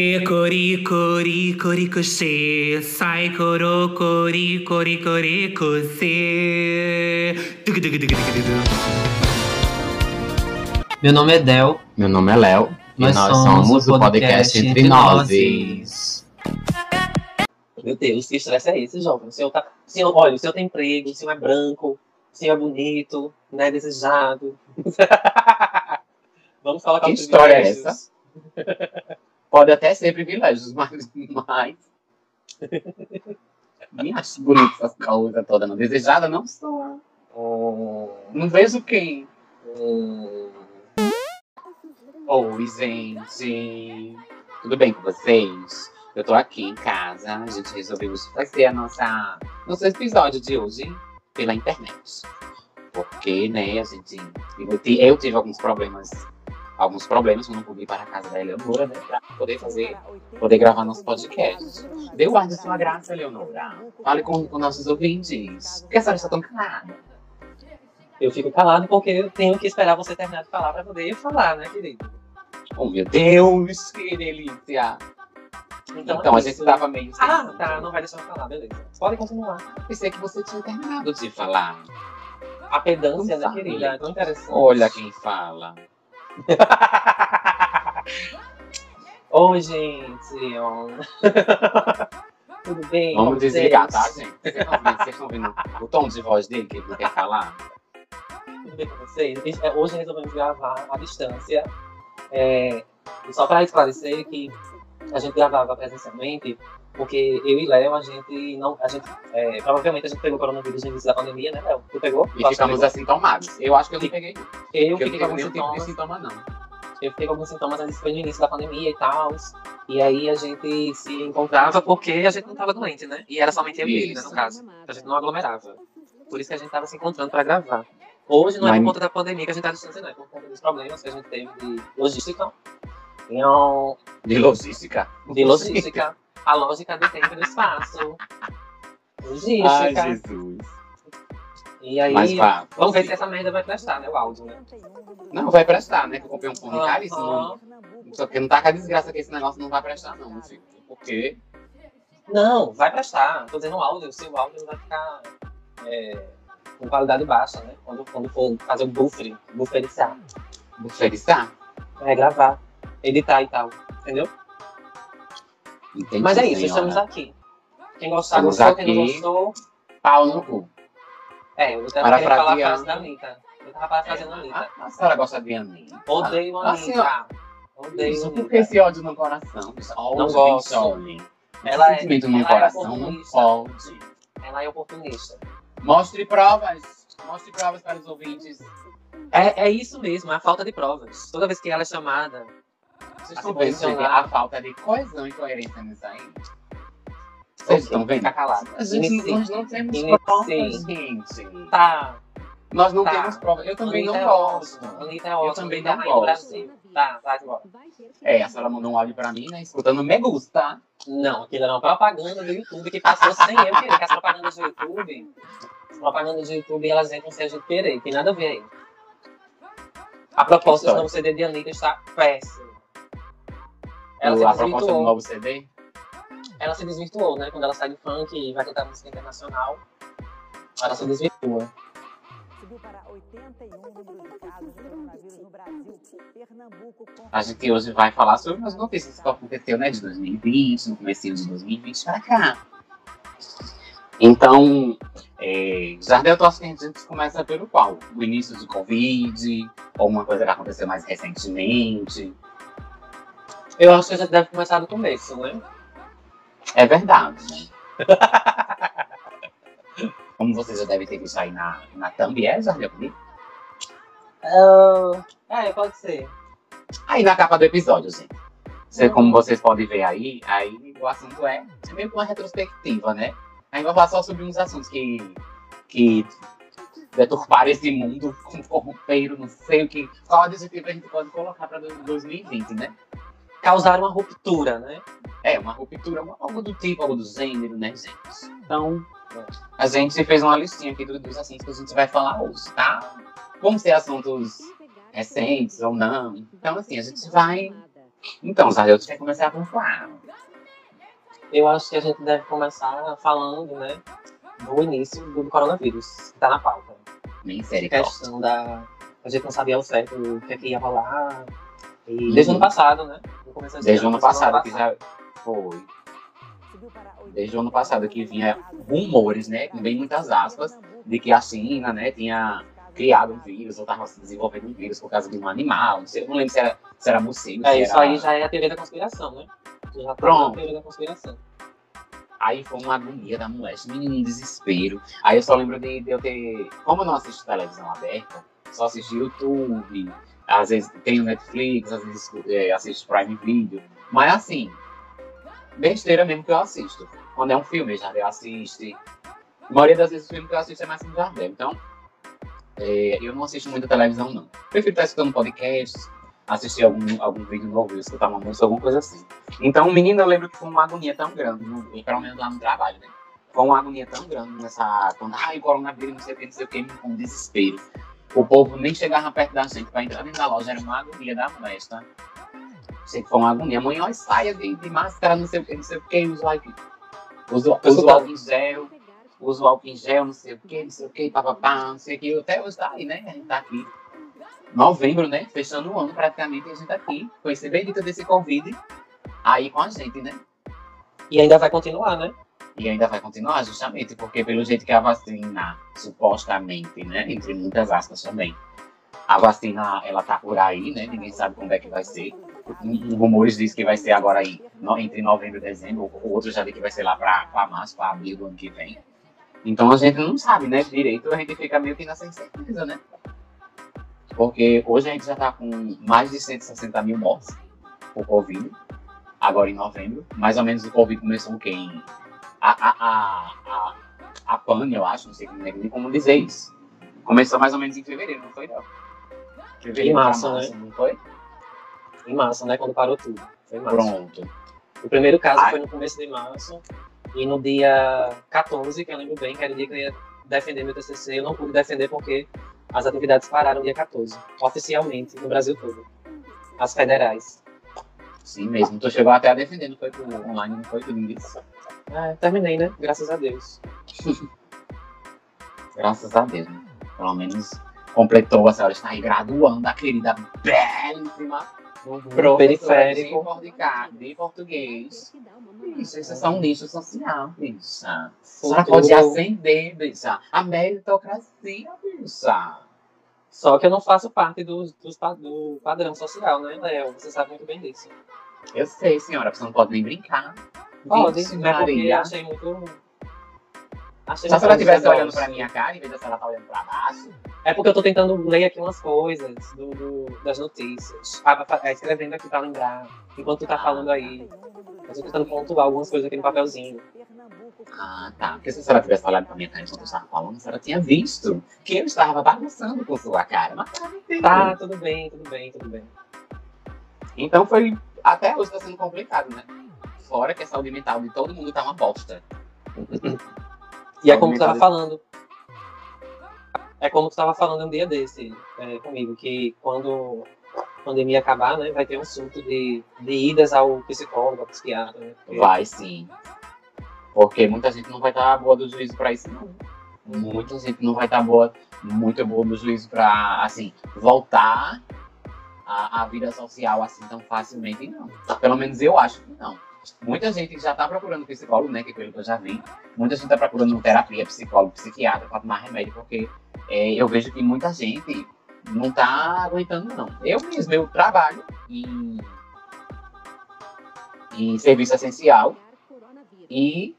Cori, cori, coricochê, sai coro, cori, cori, coricocê. Tugu, tugu, tugu, tugu, tugu. Meu nome é Del. Meu nome é Léo e Nós nós somos somos o podcast podcast Entre Nozes. Meu Deus, que estresse é esse, jovem? O senhor tá. O senhor, olha, o senhor tem emprego, o senhor é branco, o senhor é bonito, não é desejado. Vamos colocar Que os história é privilégios. Pode até ser privilégios, mas. mas... Me acho bonita essas coisas todas. Não desejada, não sou. Não vejo quem. Oi, gente. Tudo bem com vocês? Eu tô aqui em casa. A gente resolveu fazer a nossa, nosso episódio de hoje pela internet. Porque, né, a gente. Eu tive alguns problemas. Alguns problemas quando fui para a casa da Eleonora, né? Pra poder fazer, poder gravar nosso podcast. Dê o ar de sua graça, Eleonora. Fale com, com nossos ouvintes. Por que a senhora está tão calada? Eu fico calado porque eu tenho que esperar você terminar de falar pra poder falar, né, querido? Oh, meu Deus, que delícia! Então, é a gente isso. tava meio. sem Ah, tá, não vai deixar eu falar, beleza. Pode continuar. Pensei que você tinha terminado de falar. A pedância, né, querida? É tão interessante. Olha quem fala. Oi, gente. Tudo bem? Vamos desligar, tá, gente? Vocês estão ouvindo o tom de voz dele que ele não quer falar? Tudo bem com vocês? É, Hoje resolvemos gravar à distância. É, só para esclarecer que a gente gravava presencialmente, porque eu e Léo, a gente não. A gente, é, provavelmente a gente pegou coronavírus no início da pandemia, né, Léo? Tu pegou? E ficamos assintomados. Eu acho que eu não peguei. Eu eu fiquei com alguns sintomas. sintoma, não. Eu fiquei com alguns sintomas, mas isso foi no início da pandemia e tal. E aí a gente se encontrava porque a gente não tava doente, né? E era somente eu e ele, né, no caso. A gente não aglomerava. Por isso que a gente tava se encontrando pra gravar. Hoje não é por conta da pandemia que a gente tá distância, não. É por conta dos problemas que a gente teve de logística. Então, De logística. de logística. A lógica do tempo e do espaço. Ai, Logística. Jesus. e aí, Mas vá. vamos ver se essa merda vai prestar, né? O áudio, né? Não, vai prestar, né? Que eu comprei um fone Aham. caríssimo. Só que não tá com a desgraça que esse negócio não vai prestar, não. Porque Não, vai prestar. Tô dizendo o áudio, se o áudio vai ficar é, com qualidade baixa, né? Quando, quando for fazer o buffer, bufferizar. buferizar. É, gravar, editar e tal. Entendeu? Entendi, Mas é isso, senhora. estamos aqui. Quem gostar, Estamos gostou. Quem não aqui. gostou. Pau no cu. É, eu tava querendo falar a frase da Anitta. Eu tava parafraseando a Anitta. A, a senhora gosta de Anitta? Odeio a A senhora- Anitta. Odeio a Isso, por que Anitta. esse ódio no coração? Não gosto. olhe. Ela é- sentimento no ela é coração não pode. Ela é oportunista. Mostre provas. Mostre provas para os ouvintes. É, é isso mesmo, é a falta de provas. Toda vez que ela é chamada, Vocês estão se vendo a falta de coesão e coerência nisso aí? Vocês estão vendo? Fica calado. A gente, nós não temos Inicie. provas, gente. Tá, Nós não Tá. temos provas. Eu também Anitta não é gosto. ótimo. Anitta é ótimo. também não é gosto. Tá, vai embora. É, a senhora mandou um áudio pra mim, né? Escutando me gusta. Não, aquilo era uma propaganda do YouTube que passou sem eu querer. Que as propagandas do YouTube, as propagandas do YouTube, elas entram sem a gente querer. Tem nada a ver aí. A proposta do CD de Anitta está péssima. Ela se a proposta do novo CD. Ela se desvirtuou, né? Quando ela sai do funk e vai cantar música internacional, ela se desvirtua. Subiu para 81 o número de casos de coronavírus no Brasil. Pernambuco com A gente hoje vai falar sobre as notícias que aconteceu, né? De 2020, no começo de 2020 pra cá. Então, é, Jardel, eu acho que a gente começa pelo qual? O início de Covid, ou uma coisa que aconteceu mais recentemente. Eu acho que a gente deve começar do começo, né? É verdade, né? Como você já deve ter visto aí na, na thumb, é, Jardel? Ah, é, pode ser. Aí na capa do episódio, gente. Você, como vocês podem ver aí, aí o assunto é, é meio que uma retrospectiva, né? Aí vai falar só sobre uns assuntos que, que deturparam esse mundo, corromperam, não sei o que. Qual adjetivo a gente pode colocar para 2020, né? Causar uma ruptura, né? É, uma ruptura, algo do tipo, algo do gênero, né, gente? Então, a gente fez uma listinha aqui do- dos assuntos que a gente vai falar hoje, tá? Vão ser assuntos recentes ou não. Então, assim, a gente vai Então, Zé, eu tinha que começar a pontuar. Eu acho que a gente deve começar falando, né, do início do coronavírus, que tá na pauta. Nem série A questão da. A gente não sabia ao certo o que, é que ia rolar. E desde o ano passado, né? Desde o ano passado que já foi. Desde o ano passado que vinha rumores, né? Com bem muitas aspas, de que a China, né, tinha criado um vírus, ou estava desenvolvendo um vírus por causa de um animal. Não, sei, eu não lembro se era, se era morcego. É, se isso era... aí já é a teoria da conspiração, né? Já tá Pronto. teoria da conspiração. Aí foi uma agonia da mulher, menino desespero. Aí eu só lembro de, de eu ter. Como eu não assisto televisão aberta, só assisti YouTube, às vezes tem o Netflix, às vezes é, assisto Prime Video. Mas assim, besteira mesmo que eu assisto. Quando é um filme, já eu assisto. A maioria das vezes o filme que eu assisto é mais no Jardel. Então, é, eu não assisto muito televisão, não. Prefiro estar escutando podcasts, assistir algum, algum vídeo novo, escutar uma música, alguma coisa assim. Então, menino, eu lembro que foi uma agonia tão grande, no, pelo menos lá no trabalho, né? Foi uma agonia tão grande nessa. Quando, ai, coronavírus, não sei o que, não sei o que, com desespero. O povo nem chegava perto da gente pra entrar dentro da loja, era uma agonia da festa. Sei que foi uma agonia. Amanhã, ó, saia de, de máscara, não sei o que, não sei o que, usa, like, usa, o álcool em gel, usa o álcool em gel, não sei o que, não sei o que, papapá, não sei o que. Até hoje tá aí, né? A gente tá aqui. Novembro, né? Fechando o ano praticamente, a gente tá aqui, com esse bendito desse Covid, aí com a gente, né? E ainda vai continuar, né? E ainda vai continuar, justamente, porque pelo jeito que a vacina, supostamente, né, entre muitas aspas também, a vacina, ela tá por aí, né, ninguém sabe quando é que vai ser. Um- Rumores dizem que vai ser agora aí, no- entre novembro e dezembro, outros já dizem que vai ser lá para março, para abril do ano que vem. Então a gente não sabe, né, direito, a gente fica meio que nessa incerteza, né. Porque hoje a gente já tá com mais de 160 mil mortes por Covid, agora em novembro. Mais ou menos o Covid começou o quê? Em a, a, a, a, PAN, eu acho, não sei nem como dizer isso. Começou mais ou menos em fevereiro, não foi, não? Fevereiro Em março, não foi? Em março, né? Quando parou tudo. Foi em março. Pronto. O primeiro caso Ai. foi no começo de março. E no dia 14, que eu lembro bem, que era o dia que eu ia defender meu TCC, eu não pude defender porque as atividades pararam dia 14, oficialmente, no Brasil todo. As federais. Sim mesmo. Tu chegou até a defender, não foi pro online, não foi tudo isso. É, terminei, né? Graças a Deus. Graças a Deus, né? Pelo menos completou, a senhora está aí graduando, a querida belíssima professora de, periférico. portuga- de português. Bicha, isso é só um lixo social, bicha. A senhora pode ascender, bicha. A meritocracia, bicha. Só que eu não faço parte dos, dos pa- do padrão social, né, Léo? Você sabe muito bem disso. Eu sei, senhora, você não pode nem brincar. Pode, Vixe, mas porque eu Maria. achei muito. Achei Se a muito senhora estivesse olhando pra minha cara, em vez de a senhora estar olhando pra baixo, É porque eu tô tentando ler aqui umas coisas do, do- das notícias. Ah, é, escrevendo aqui pra lembrar. Enquanto tu tá falando aí. Eu tô tentando pontuar algumas coisas aqui no papelzinho. Ah, tá. Porque se a senhora tivesse olhado pra minha cara enquanto eu estava falando, a senhora tinha visto que eu estava bagunçando com sua cara. Mas tá? Tá, tudo bem, tudo bem, tudo bem. Então foi. Até hoje tá sendo complicado, né? Fora que a saúde mental de todo mundo tá uma bosta. E é como tu tava falando. É como tu tava falando um dia desse é, comigo, que quando a pandemia acabar, né, vai ter um surto de, de idas ao psicólogo, ao psiquiatra, né? Vai sim. Porque muita gente não vai estar boa do juízo pra isso, não. Muita gente não vai estar boa, muito boa do juízo pra, assim, voltar à, à vida social assim tão facilmente, não. Pelo menos eu acho que não. Muita gente já tá procurando psicólogo, né? Que pelo que eu já vi. Muita gente tá procurando terapia, psicólogo, psiquiatra pra tomar remédio, porque é, eu vejo que muita gente não tá aguentando, não. Eu mesmo, eu trabalho em, em serviço essencial e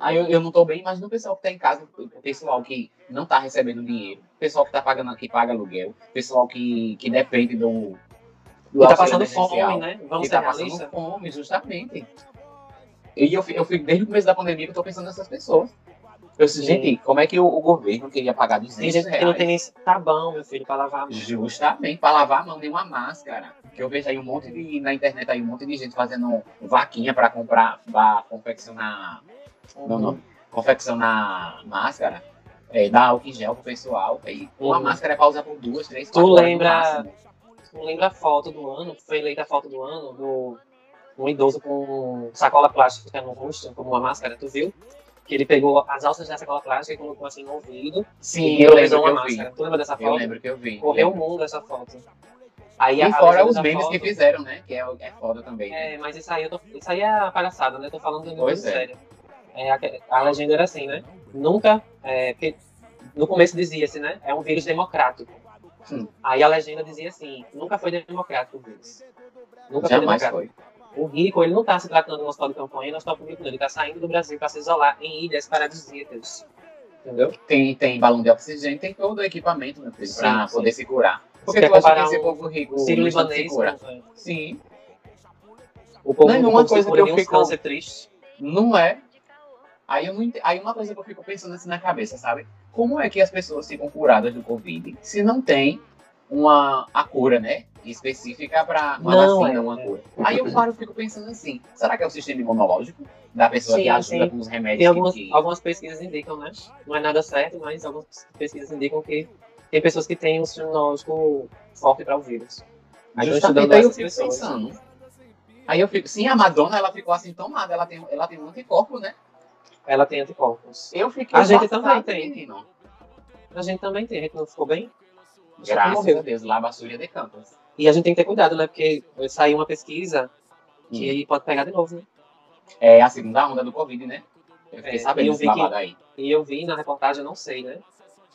aí eu, eu não tô bem, mas no pessoal que tá em casa, o pessoal que não tá recebendo dinheiro, o pessoal que tá pagando, que paga aluguel, o pessoal que, que depende do. Do E tá passando fome, né? Vamos ser tá passando fome, justamente. E eu, eu fico desde o começo da pandemia que eu tô pensando nessas pessoas. Eu disse, gente, como é que o, o governo queria pagar 200 Tem gente que reais? não tem nem sabão, meu filho, pra lavar a mão. Justamente, para lavar a mão nem uma máscara. Que eu vejo aí um monte de. Na internet aí um monte de gente fazendo vaquinha para comprar, para confeccionar. Não, não. Confeccionar máscara. É, dar álcool em gel pro pessoal. E uma Uhum. máscara é pra usar por duas, três, Tu quatro no lembra-. Não lembro a foto do ano, foi eleita a foto do ano do um idoso com sacola plástica no rosto, como uma máscara, tu viu? Que ele pegou as alças da sacola plástica e colocou assim no ouvido. Sim, e eu lembro que uma eu vi. máscara. Tu lembra dessa Eu foto? lembro que eu vi. Correu o mundo essa foto. Aí E fora os memes foto- que fizeram, né? Que é, é foda também. É, mas isso aí, eu tô, isso aí é palhaçada, né? Tô falando de coisa é. séria. É, a, a legenda era assim, né? Nunca. É, porque no começo dizia-se, né? É um vírus democrático. Aí a legenda dizia assim: nunca foi democrático o vírus. Nunca Jamais foi democrático. foi. O rico, ele não está se tratando no hospital de campanha, no hospital público, não. Ele está saindo do Brasil para se isolar em ilhas paradisíacas. Entendeu? Tem, tem balão de oxigênio, tem todo o equipamento, meu filho, sim. poder se curar. Porque quer tu acha que comparar esse o- povo rico O Sírio libanês. cura? né? Sim. O povo, Não, o uma coisa que de eu fico- câncer triste. Não é. Aí, eu não Aí uma coisa que eu fico pensando assim na cabeça, sabe? Como é que as pessoas ficam curadas do Covid se não tem uma a cura, né? Específica para uma Não, vacina, é, uma cura. Aí eu paro e fico pensando assim, será que é o sistema imunológico da pessoa Sim, que ajuda sim. com os remédios Tem algumas, que... algumas pesquisas indicam, né? Não é nada certo, mas algumas pesquisas indicam que tem pessoas que têm um sistema imunológico forte para o vírus. Aí Justamente eu essas fico pessoas. pensando. Aí eu fico, sim, a Madonna, ela ficou assim tomada, ela tem, ela tem um anticorpo, né? Ela tem anticorpos. Eu fiquei A gente também tem. menino. A gente também tem, a gente não ficou bem. Graças a Deus, lá Bassúria de Campos. E a gente tem que ter cuidado, né? Porque saiu uma pesquisa que Hum. pode pegar de novo, né? É a segunda onda do Covid, né? Eu fiquei É, sabendo desse babado aí. E eu vi na reportagem, não sei, né?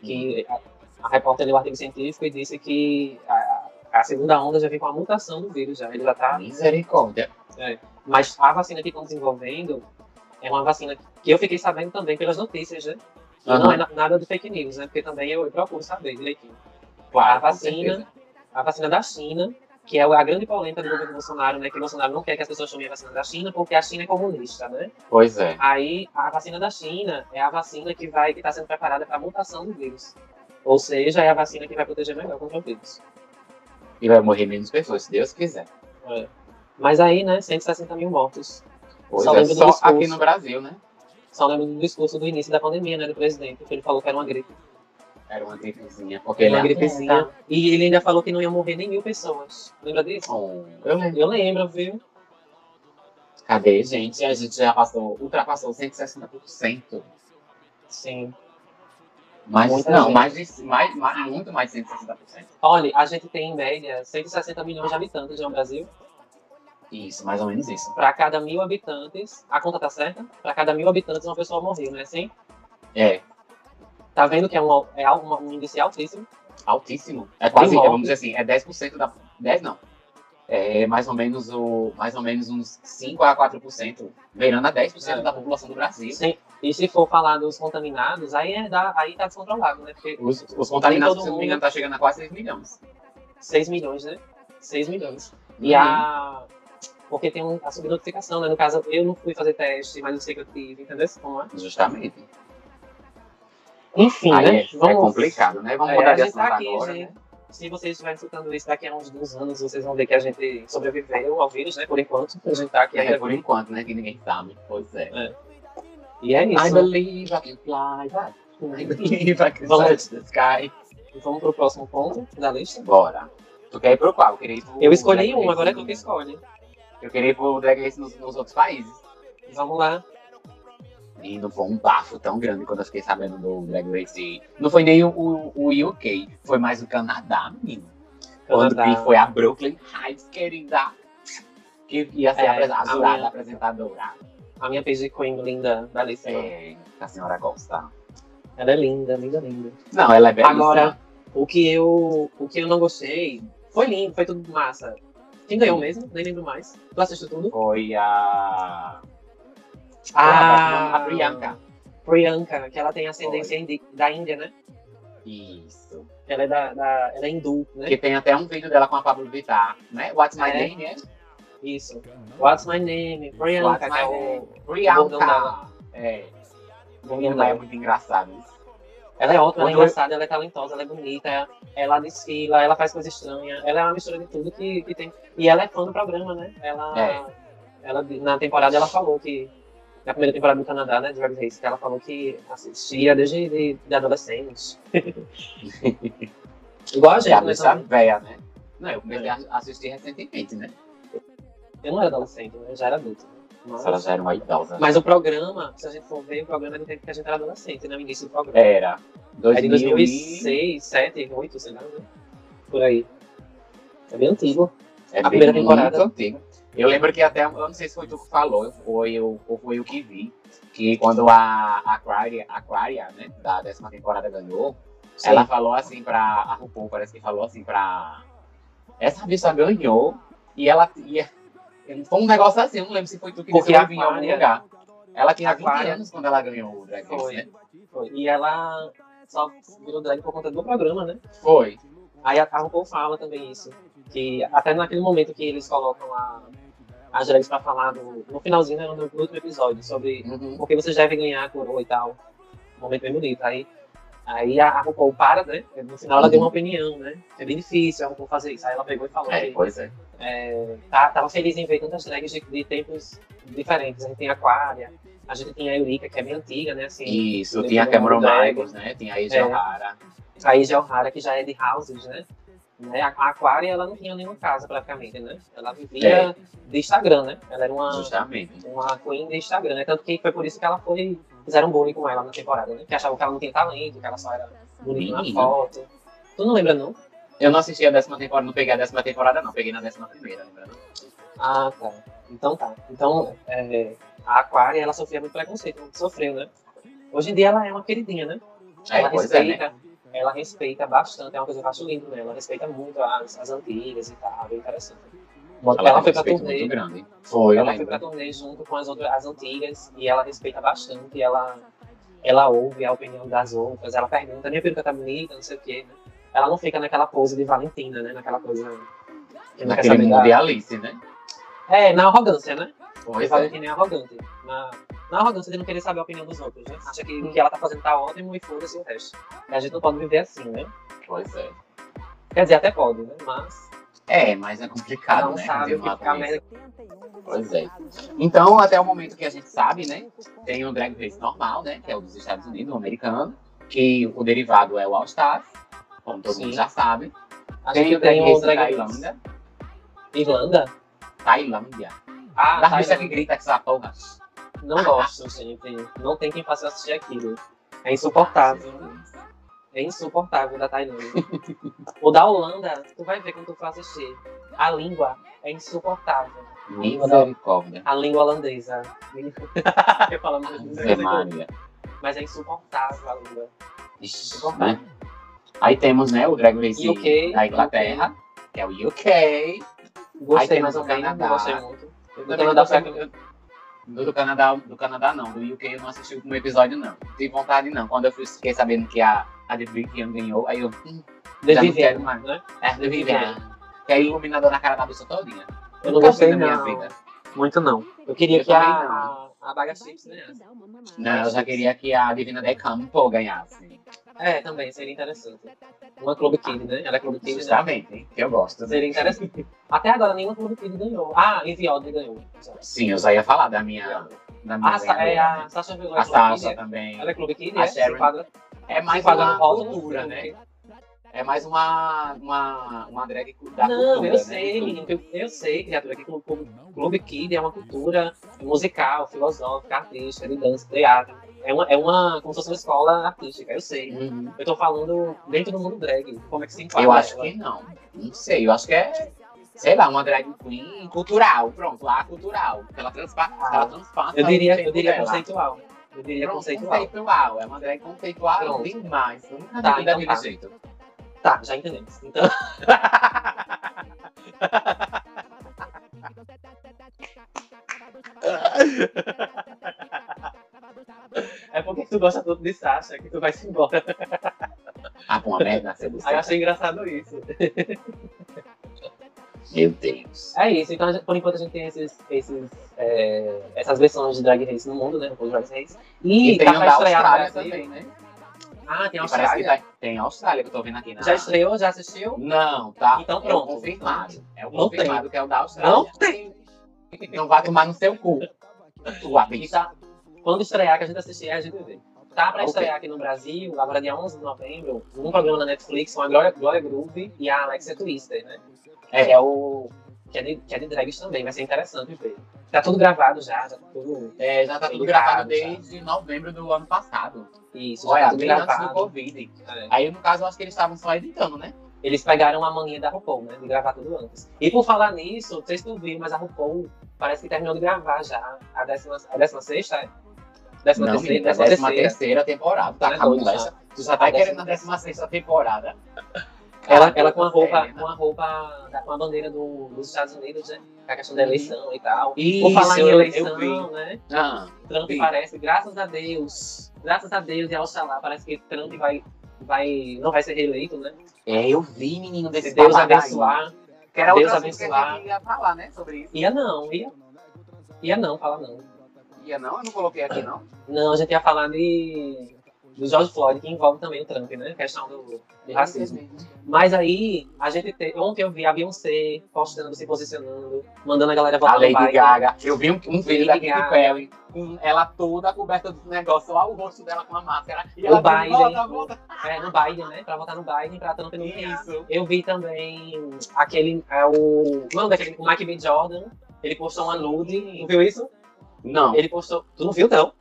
Que a, a repórter leu o artigo científico e disse que a, a segunda onda já vem com a mutação do vírus, já. Ele já tá Misericórdia. Mas a vacina que estão desenvolvendo é uma vacina que eu fiquei sabendo também pelas notícias, né? E não é na- nada de fake news, né? Porque também eu, eu procuro saber direitinho. Claro, a vacina, a vacina da China, que é a grande polêmica do governo Bolsonaro, né? Que o Bolsonaro não quer que as pessoas tomem a vacina da China porque a China é comunista, né? Pois é. Aí a vacina da China é a vacina que vai que está sendo preparada para a mutação do vírus. Ou seja, é a vacina que vai proteger melhor contra o vírus. E vai morrer menos pessoas, se Deus quiser. Mas aí, né, 160 mil mortos. Pois Só é, lembro do só discurso. aqui no Brasil, né? Só lembro do discurso do início da pandemia, né, do presidente, que ele falou que era uma gripe. Era uma gripezinha. Porque ele uma é gripezinha. E ele ainda falou que não ia morrer nem mil pessoas. Lembra disso? Oh, eu lembro. Eu lembro, viu? Cadê, gente? A gente já passou, ultrapassou 160%. Sim. Muita não, gente. mais de, mais, mais, muito mais de 160%. Olha, a gente tem em média 160 milhões de habitantes no Brasil. Isso, mais ou menos isso. Para cada mil habitantes, a conta tá certa? Para cada mil habitantes, uma pessoa morreu, não é assim? É, Tá vendo que é, um, é um, um índice altíssimo? altíssimo. É quase, morte. vamos dizer assim, é 10% da. 10 não. É mais ou menos o. Mais ou menos uns 5 a 4%, beirando a 10% É. da população do Brasil. Sim. E se for falar dos contaminados, aí, é da, aí tá descontrolado, né? Porque Os, os contaminados, se não me engano, tá chegando a quase 6 milhões. 6 milhões, né? 6 milhões. E Uhum. a. Porque tem um, a subnotificação, né? No caso, eu não fui fazer teste, mas eu sei que eu tive, entendeu? Como é? Justamente. Enfim, Aí né? é, é complicado, né? Vamos É, mudar de gente assunto tá aqui, agora, gente. né? Se vocês estiverem escutando isso daqui a uns, uns anos, vocês vão ver que a gente sobreviveu ao vírus, né? Por enquanto, a gente tá aqui É, ainda. por enquanto, né? Que ninguém sabe. Pois é. E é I isso. believe I can fly. I believe I can Vamos. the sky. Vamos pro próximo ponto da lista. Bora. Tu quer ir pro qual? Eu queria pro Eu escolhi um, agora é tu que escolhe. Eu queria ir pro Drag Race nos, nos outros países. Vamos lá. E não foi um bafo tão grande quando eu fiquei sabendo do Drag Race. Não foi nem o, o, o UK, foi mais o Canadá, menino. Quando Canadá. foi a Brooklyn Heights, querida. Que ia ser É, a, a minha- apresentadora. A minha page queen linda, belíssima. É, a senhora gosta. Ela é linda, linda, linda. Não, ela é belíssima. Agora, o que eu, o que eu não gostei foi lindo, foi tudo massa. Quem ganhou mesmo? Nem lembro mais. Tu assistiu tudo? Foi a. Ah, a Priyanka. Priyanka, que ela tem ascendência da Índia, né? Isso. Ela é da, da ela é hindu, né? Que tem até um vídeo dela com a Pablo Vittar, né? What's My É. Name, é? Isso. What's my name? Priyanka, What's que é my o Priyanka. É. dela. é muito engraçado isso. Ela é ótima, ela é engraçada, ela é talentosa, ela é bonita, ela desfila, ela faz coisa estranha, ela é uma mistura de tudo que, que tem. E ela é fã do programa, né? Ela, É. ela na temporada ela falou que na primeira temporada do Canadá, né, de Drag Race, que ela falou que assistia desde de, de adolescente. Igual a gente, deixa também. véia, né? Não, eu comecei a assistir recentemente, né? Eu não era adolescente, eu já era adulto. Mas, Ela já era uma idosa. mas o programa, se a gente for ver, o programa era do tempo que a gente era adolescente, né? O início do programa. Era. É de 2000 e... 2006, 2007, 2008, sei lá, né? Por aí. É bem antigo. É A primeira bem temporada. Muito antigo. Eu lembro que até, eu não sei se foi tu que falou, foi eu, ou foi eu que vi, que quando a Aquaria, Aquaria né, da décima temporada ganhou, Sim. ela falou assim pra. A RuPaul parece que falou assim pra. Essa bicha ganhou e ela ia. Foi um negócio assim, eu não lembro se foi tu que Porque disse a eu vi em algum lugar. Ela tinha 20 Aquaria- anos quando ela ganhou o Drag Race, Foi. né? Foi. E ela só virou drag por conta do programa, né? Foi. Aí a, RuPaul fala também isso. Que até naquele momento que eles colocam a, as drags pra falar no, no finalzinho, né, no, no último episódio, sobre Uhum. porque vocês devem ganhar a coroa e tal. Um momento bem bonito. Aí, aí a, a RuPaul para, né? No final ela deu uma opinião, né? É bem difícil a RuPaul fazer isso. Aí ela pegou e falou É, que pois é. é, tá, tava feliz em ver tantas drags de, de tempos diferentes. A gente tem a Aquaria, a gente tem a Eureka, que é bem antiga, né? Assim, Isso, tinha a Cameron. Michaels, né? Tinha a Ija É. O'Hara. A Ija O'Hara, que já é de houses, né? Né? A a Aquaria, ela não tinha nenhuma casa, praticamente, né? Ela vivia de Instagram, né? Ela era uma, Justamente. uma queen de Instagram, né? Tanto que foi por isso que ela foi... Fizeram bullying com ela na temporada, né? Que achavam que ela não tinha talento, que ela só era bonita na foto. Tu não lembra, não? Eu não assisti a décima temporada, não peguei a décima temporada, não. Peguei na décima primeira, lembra? não? Ah, tá. Então tá. Então, é, a Aquaria, ela sofria muito preconceito, muito sofreu, né? Hoje em dia ela é uma queridinha, né? É, ela pois é, né? respeita, ela respeita bastante, é uma coisa que eu acho lindo nela. Ela respeita muito as, as antigas e tal, bem interessante. Ela, Ela, foi pra turnê, muito grande. Foi, ela foi pra turnê junto com as outras as antigas e ela respeita bastante, ela, ela ouve a opinião das outras, ela pergunta, minha peruca tá bonita, não sei o quê, né? Ela não fica naquela pose de Valentina, né? Naquela coisa que Naquele mundo da- de Alice, né? É, na arrogância, né? Porque Pois é. Valentina é arrogante. Na, na arrogância de não querer saber a opinião dos outros, né? Acha que o que ela tá fazendo tá ótimo e foda-se o resto. E a gente não pode viver assim, né? Pois é. Quer dizer, até pode, né? Mas É, mas é complicado, não né? sabe o que fica com merda. Pois é. Então, até o momento que a gente sabe, né? Tem o Drag Race normal, né? Que é o dos Estados Unidos, o americano. Que o derivado é o All Stars, como todo Sim. mundo já sabe. A Tem o Drag tem o Race Drag Tailândia. Irlanda? Tailândia. Ah, Da bicha que grita que essa porra. Não gosto, gente. Não tem quem faça assistir aquilo. É insuportável. É insuportável da Tailândia. o da Holanda, tu vai ver quando tu for assistir. A língua é insuportável. Misericórdia. A língua holandesa. Eu falo muito mas é insuportável a língua. Ixi, né? Aí temos, né, o Drag Race UK, da Inglaterra, que é o UK. Gostei temos mais ou o menos, Canadá. gostei muito. Eu Do Canadá gostei. Do, Canadá, do Canadá não, do UK eu não assisti o último episódio não. Não tive vontade não. Quando eu fui- fiquei sabendo que a, a The Vivian ganhou, aí eu, hum, The Já não Vivian, quero mais. né? é The Vivian. Que é iluminador na cara da bicha todinha. Eu não Nunca gostei na minha não. vida. Muito não. Eu queria Eu que a, a, Baga Chips ganhasse. Não, eu já queria que a Divina De Campo ganhasse. É, também, seria interessante. Uma Clube Kid, né? Ela é Clube Kid, né? Justamente, que eu gosto. Seria interessante. Até agora nenhuma Clube Kid ganhou. Ah, Envy Audrey ganhou. Sim, eu já ia falar da minha. Da minha Ah, é ganhadora. a Sasha a Sasha também. Ela é Clube Kid, A é? Se Sharon. É mais uma cultura, né? Clube É mais uma, uma, uma drag da Não, cultura, eu né? sei, menino, eu, eu sei, criatura, que Clube, Clube- Clube Kid é uma cultura musical, filosófica, artística, de dança, teatro. É uma, é uma, como se fosse uma escola artística, eu sei. Uhum. Eu tô falando dentro do mundo drag, como é que se enquadra Eu acho ela. que não. Não sei, eu acho que é, sei lá, uma drag queen cultural. Pronto, a cultural. Ela, transpa ela transpassa Eu diria, eu diria dela. conceitual. Eu diria conceitual. conceitual. É uma drag conceitual Pronto. demais. Eu nunca Tá, vi então daquele tá. jeito. Tá, já entendemos. Então, é porque tu gosta tanto de Sasha que tu vai se embora. Ah, com a merda do Aí eu achei engraçado isso. Meu Deus. É isso, então por enquanto a gente tem esses, esses, é, essas versões de Drag Race no mundo, né? O Drag Race. E, E tem tá o pra da Austrália também, né? Ah, tem a E parece que Austrália. tá- tem a Austrália que eu tô vendo aqui. Na... Já estreou? Já assistiu? Não, tá. Então É o pronto. confirmado. É o Não confirmado que é o da Austrália. Não tem. Não vai tomar no seu cu. Tua bicha. tá- Quando estrear, que a gente assistir, a gente vê. Tá pra Ok. estrear aqui no Brasil, agora dia 11 de novembro, um programa na Netflix com a Glória, Glória Groove e a Alexia Twister, né? É. É o. Que é, de, que é de drags também, vai ser interessante ver. Tá tudo gravado já, já tá tudo. É, já tá tudo gravado já. desde novembro do ano passado. Isso, já Olha, tá tudo bem antes do gravado. Covid. É. Aí, no caso, eu acho que eles estavam só editando, né? Eles pegaram a mania da RuPaul, né? De gravar tudo antes. E por falar nisso, não sei se tu viu, mas a RuPaul parece que terminou de gravar já. A décima, a décima sexta, é? Décima Não, terceira, menina, décima décima terceira. terceira temporada. Tá Tá doido, essa. Tu já tá A querendo a décima sexta temporada. Ela, ela com a roupa, né? com a roupa, da- com a bandeira do- dos Estados Unidos, né? Com a questão da eleição e tal. Isso, Por falar em eu- eu eleição, vi. né? Ah, Trump vi. parece, graças a Deus, graças a Deus e ao Oxalá, parece que Trump vai, vai, não vai ser reeleito, né? É, eu vi, menino, desse Se Deus aí. abençoar. Que era Deus que abençoar. gente ia falar, né? Sobre isso. Ia não, ia. Ia não, fala não. Ia não? Eu não coloquei aqui, não. Não, a gente ia falar de do George Floyd, que envolve também o Trump, né? Questão do, do racismo. Mas aí, a gente te... ontem eu vi a Beyoncé postando, se posicionando, mandando a galera A votar no Lady Biden. Gaga. Eu vi um, um vídeo da Katy. Perry com ela toda coberta do negócio, só o rosto dela com a máscara. E O ela diz, Biden. volta, volta. É, no Biden, né? Pra votar no Biden, pra Trump não. Isso. Eu vi também aquele, é o... Como o nome daquele? O Mike B. Jordan. Ele postou uma nude, não viu isso? Não, Ele postou... Tu não viu, não?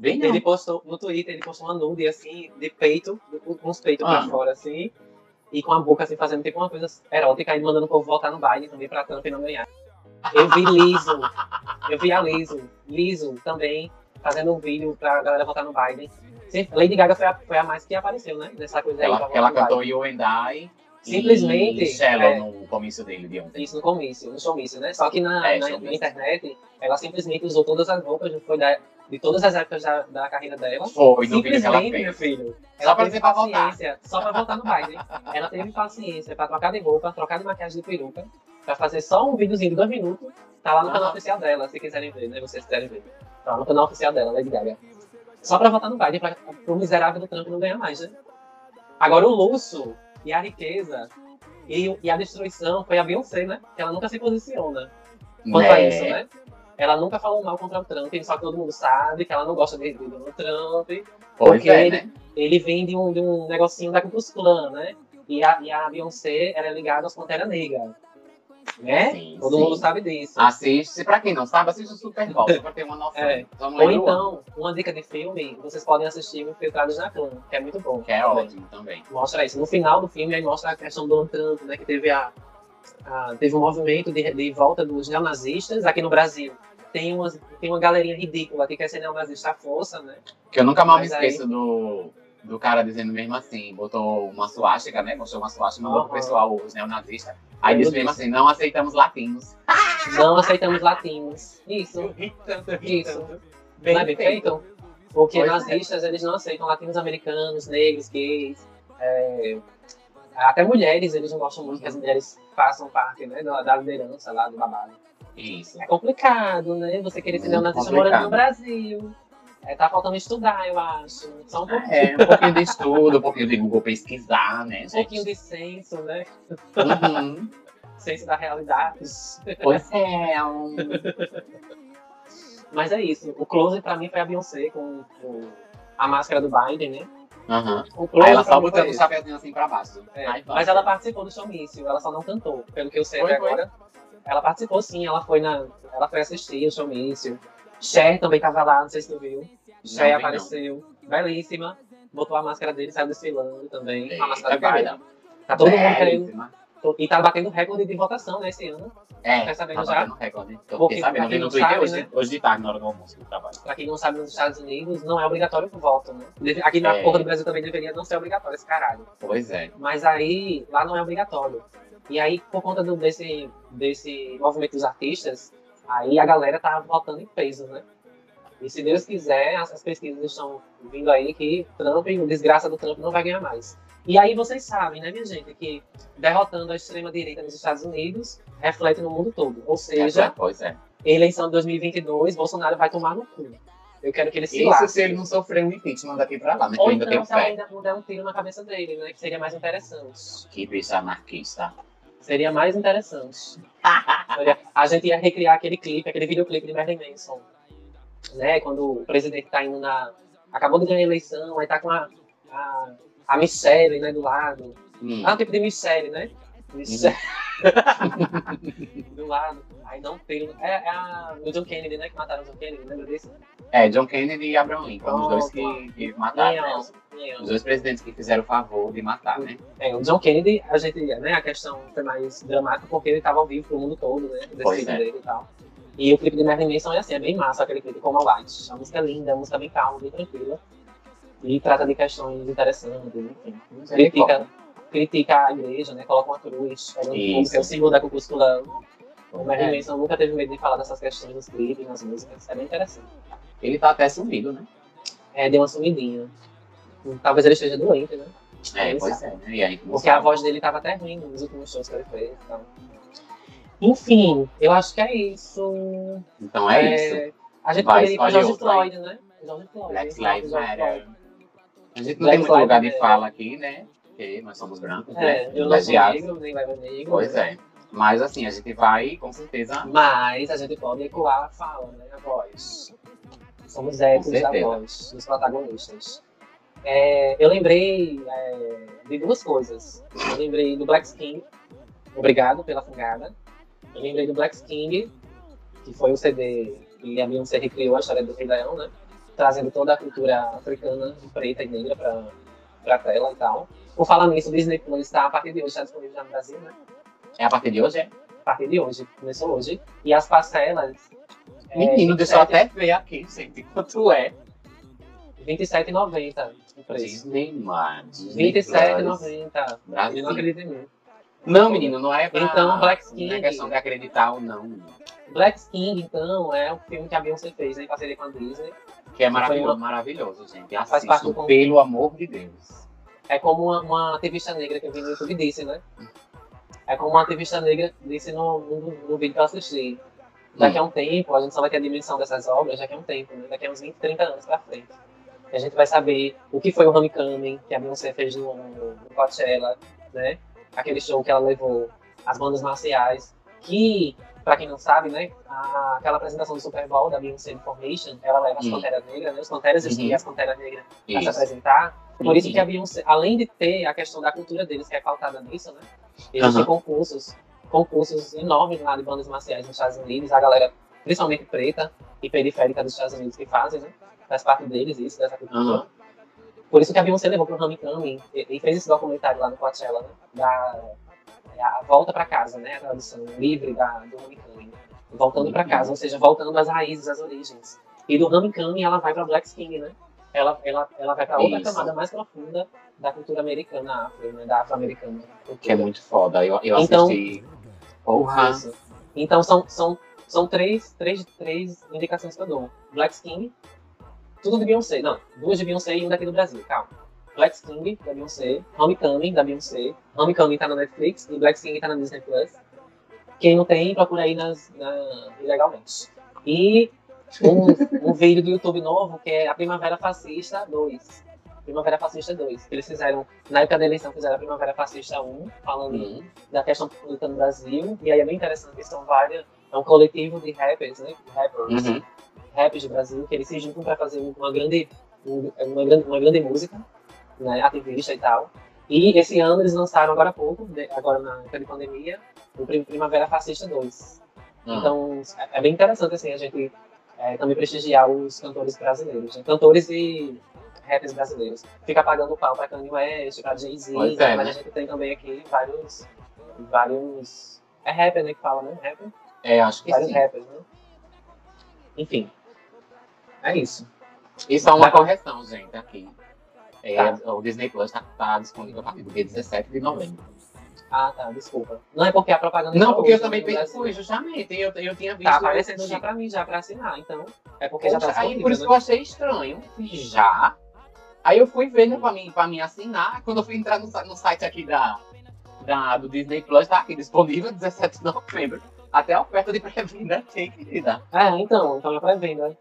Bem não. Ele postou no Twitter, ele postou uma nude assim, de peito, com os peitos Ah. pra fora, assim, e com a boca assim, fazendo tipo uma coisa erótica e mandando o povo votar no Biden também pra Trump não ganhar. Eu vi Liso, eu vi a Liso, Liso também, fazendo um vídeo pra galera votar no Biden. Sim, Lady Gaga foi a, foi a mais que apareceu, né? Nessa coisa aí. Ela, votar ela cantou You and I. Simplesmente, E Shallow é. no comício dele de ontem. Isso no comício, no showmício, né? Só que na, É, na- na internet, ela simplesmente usou todas as roupas, foi da, de todas as épocas da, da carreira dela. Foi vídeo que ela Simplesmente, meu fez. filho. Só Ela pra teve pra voltar. paciência, só pra voltar no Biden. Ela teve paciência pra trocar de roupa, trocar de maquiagem de peruca, pra fazer só um videozinho de dois minutos. Tá lá no canal oficial dela, se quiserem ver, né? Vocês quiserem ver. Tá lá no canal oficial dela, Lady Gaga. Só pra votar no Biden, pra, pro miserável do Trump não ganhar mais, né? Agora o luxo e a riqueza e, e a destruição foi a Beyoncé, né? Que ela nunca se posiciona quanto a Né? isso, né? Ela nunca falou mal contra o Trump, só que todo mundo sabe que ela não gosta de, de Donald Trump. Porque é, ele- né? Ele vem de um, de um negocinho da Ku Klux Klan, né? E a, e a Beyoncé ela é ligada aos Pantera Negra. Né? Sim, Todo sim. mundo sabe disso. Assiste, pra quem não sabe, assiste o Super Bowl, pra ter uma noção. É. Ou então, uma dica de filme, vocês podem assistir o Infiltrados na Clã, que é muito bom. Que é também. ótimo também. Mostra isso. No final do filme, aí mostra a questão do Donald Trump, né? Que teve, a, a- teve um movimento de, de volta dos neonazistas aqui no Brasil. Tem, umas, tem uma galerinha ridícula que quer ser neonazista à força, né? Que eu nunca mais me Mas aí- esqueço do, do cara dizendo mesmo assim, botou uma suástica, né? Mostrou uma suástica, mandou pro Aham. pessoal, os neonazistas. Aí disse mesmo assim, não aceitamos latinos. Não aceitamos latinos. Isso. Isso. Bem não é bem feito. feito? Porque Pois é. nazistas, eles não aceitam latinos americanos, negros, gays, é, até mulheres, eles não gostam muito que as mulheres façam parte né, da, da liderança lá do babado. Isso. É complicado, né? Você querer ser Muito neonazista morando no Brasil. É, tá faltando estudar, eu acho. Só um pouquinho, É, um pouquinho de estudo, um pouquinho de Google pesquisar, né, um gente? pouquinho de senso, né? Uhum. Senso da realidade. Pois é, um... Mas é isso. O close pra mim foi a Beyoncé com, com a máscara do Biden, né? Uhum. Aí ela só botando o chapéuzinho assim pra baixo. É, vai. mas ela participou do showmício, ela só não cantou, pelo que eu sei Foi, até foi? agora. Ela participou sim, ela foi na. Ela foi assistir o showmício. Cher também tava lá, não sei se tu viu. Cher apareceu, belíssima. Botou a máscara dele, saiu desfilando também. A máscara querida. Biden. Tá todo mundo querendo. E tá batendo recorde de votação, né, esse ano. É, Tá sabendo tá já? batendo recorde. Porque sabendo, vi quem no não Twitter sabe, hoje, né? hoje de tarde, na hora do almoço do trabalho. Pra quem não sabe, nos Estados Unidos não é obrigatório o voto, né? Aqui na É. porra do Brasil também deveria não ser obrigatório esse caralho. Pois é. Mas aí, lá não é obrigatório. E aí, por conta do- desse, desse movimento dos artistas, aí a galera tá votando em peso, né? E se Deus quiser, as, as pesquisas estão vindo aí que Trump, o desgraça do Trump, não vai ganhar mais. E aí vocês sabem, né, minha gente, que derrotando a extrema-direita nos Estados Unidos reflete no mundo todo. Ou seja, pois é. eleição de 2022, Bolsonaro vai tomar no cu. Eu quero que ele se Isso se ele não sofrer um impeachment daqui pra lá, né? Ou ainda então, tenho se ainda não der um tiro na cabeça dele, né? Que seria mais interessante. Que bicha anarquista. Seria mais interessante. A gente ia recriar aquele clipe, aquele videoclipe de Marilyn Manson. Né? Quando o presidente tá indo na, acabou de ganhar a eleição, aí tá com a, a, a Michelle, né, do lado. Hum. Ah, o tipo de Michelle, né? Michelle. do lado. Aí não tem. É, é a do John Kennedy, né? Que mataram o John Kennedy, lembra disso? É, John Kennedy e Abraham Lincoln, os dois que, que mataram, né? Os-. Os dois presidentes que fizeram o favor de matar, né? É, o John Kennedy, a gente, né, a questão foi mais dramática porque ele estava ao vivo pro mundo todo, né? Pois é. dele e tal. E o clipe de Marilyn Manson é assim, é bem massa aquele clipe como a White. A música é linda, a música é bem calma, bem tranquila. E trata de questões interessantes, enfim. Critica, critica a igreja, né? Coloca uma cruz, é o símbolo da Klan. O É. Manson nunca teve medo de falar dessas questões nos clipes, nas músicas. É bem interessante. Ele tá até sumido, né? É, deu uma sumidinha. Talvez ele esteja doente, né? É, pois sabe. é, né? E aí, Porque a voz dele tava até ruim nos últimos shows que ele fez. Então. Enfim, eu acho que é isso. Então é, isso. A gente Vai, poderia ir pra George. Floyd, né? George Floyd. Black Lives. Matter. A gente não Black tem muito lugar de fala aqui, né? Porque nós somos brancos, É, né? eu não sou negro, nem leva negro. Pois é. Mas assim, a gente vai, com certeza, Mas a gente pode ecoar a fala, né? A voz. Somos ecos da voz dos protagonistas. É, eu lembrei é, de duas coisas. Eu lembrei do Black King. Obrigado pela fungada. Eu lembrei do Black King, que foi o CD que a Beyoncé recriou a história do Rei Leão, né? Trazendo toda a cultura africana, preta e negra pra, pra tela e tal. Por falar nisso, o Disney Plus está, a partir de hoje, está disponível já no Brasil, né? é a partir de hoje, é? A partir de hoje, começou hoje. E as parcelas. é, Menino, deixa eu 27 até ver aqui, gente, quanto é. R$27,90 o preço. Disney, Plus. R$27,90. Eu Brasil. não acredito em mim. Não, menino, não é pra... Então, Black Não King. é questão de acreditar ou não. Black King, então, é um filme que a Beyoncé fez né, em parceria com a Disney. Que é maravilhoso, uma- maravilhoso, gente. Faz parte Assistam, do- pelo amor de Deus. É como uma, uma ativista negra que eu vi no YouTube disse, né? É como uma ativista negra disse no, no, no vídeo que eu assisti. Daqui a um tempo, a gente só vai ter a dimensão dessas obras daqui a um tempo, né? Daqui a uns 20, 30 anos pra frente. E a gente vai saber o que foi o Homecoming, que a Beyoncé fez no, no, Coachella, né? Aquele show que ela levou as bandas marciais, que, pra quem não sabe, né? a- aquela apresentação do Super Bowl da Beyoncé Information, ela leva as Hum. Panteras Negras, né? Os Panteras Uhum. e as Panteras Negras pra se Isso. apresentar. Por isso Uhum. que a Beyoncé, além de ter a questão da cultura deles, que é pautada nisso, né? Existem Aham. concursos, concursos enormes lá de bandas marciais nos Estados Unidos, a galera, principalmente preta e periférica dos Estados Unidos que fazem, né? Faz parte deles isso, dessa cultura. Por isso que a Beyoncé levou pro Homecoming e, e fez esse documentário lá no Coachella, né? Da a volta pra casa, né? A tradução livre da, do Homecoming. Voltando pra casa, ou seja, voltando às raízes, às origens. E do Homecoming ela vai pra Black King, né? Ela, ela, ela vai pra outra Isso. camada mais profunda da cultura americana, afro, né? Da afro-americana. Que é muito foda. Eu, eu Então- assisti. Porra. Isso. Então são, são, são três, três, três indicações que eu dou. Black King, tudo de Beyoncé. Não, duas de Beyoncé e um daqui do Brasil, calma. Black King, da Beyoncé, Homecoming, da Beyoncé. Homecoming tá na Netflix e Black King tá na Disney Plus. Quem não tem, procura aí nas, na, ilegalmente. E um, um vídeo do YouTube novo que é a Primavera Fascista 2. Primavera Fascista 2. Eles fizeram, na época da eleição, fizeram a Primavera Fascista 1, falando Hum. da questão política no Brasil. E aí é bem interessante que são várias. É um coletivo de rappers, né? Rappers, Uhum. rappers do Brasil, que eles se juntam para fazer uma grande, um- uma grande, uma grande música, né? Ativista e tal. E esse ano eles lançaram agora há pouco, de- agora na pandemia, o Prim- Primavera Fascista 2. Hum. Então é é bem interessante assim, a gente é, também prestigiar os cantores brasileiros, né? cantores e rappers brasileiros. Fica pagando pau pra Kanye West, pra Jay-Z, é, mas né? a gente tem também aqui vários. vários. É rapper, né? Que fala, né? Rapper? É, acho que vários sim. rappers, né? Enfim. É isso. E só uma correção, gente, aqui. É, Tá. O Disney Plus tá, tá disponível a partir do dia 17 de novembro. Ah, tá, desculpa. Não é porque a propaganda Não, já porque eu também no pensei, foi justamente, eu, eu tinha visto. Tá aparecendo já pra mim, já pra assinar, então. É porque já tá Poxa, aí por isso né? que eu achei estranho. Já. Aí eu fui ver, né, pra mim, pra mim assinar. Quando eu fui entrar no, no site aqui da, da, do Disney Plus, tá aqui disponível 17 de novembro. Até a oferta de pré-venda tem, querida. É, então, então é pré-venda.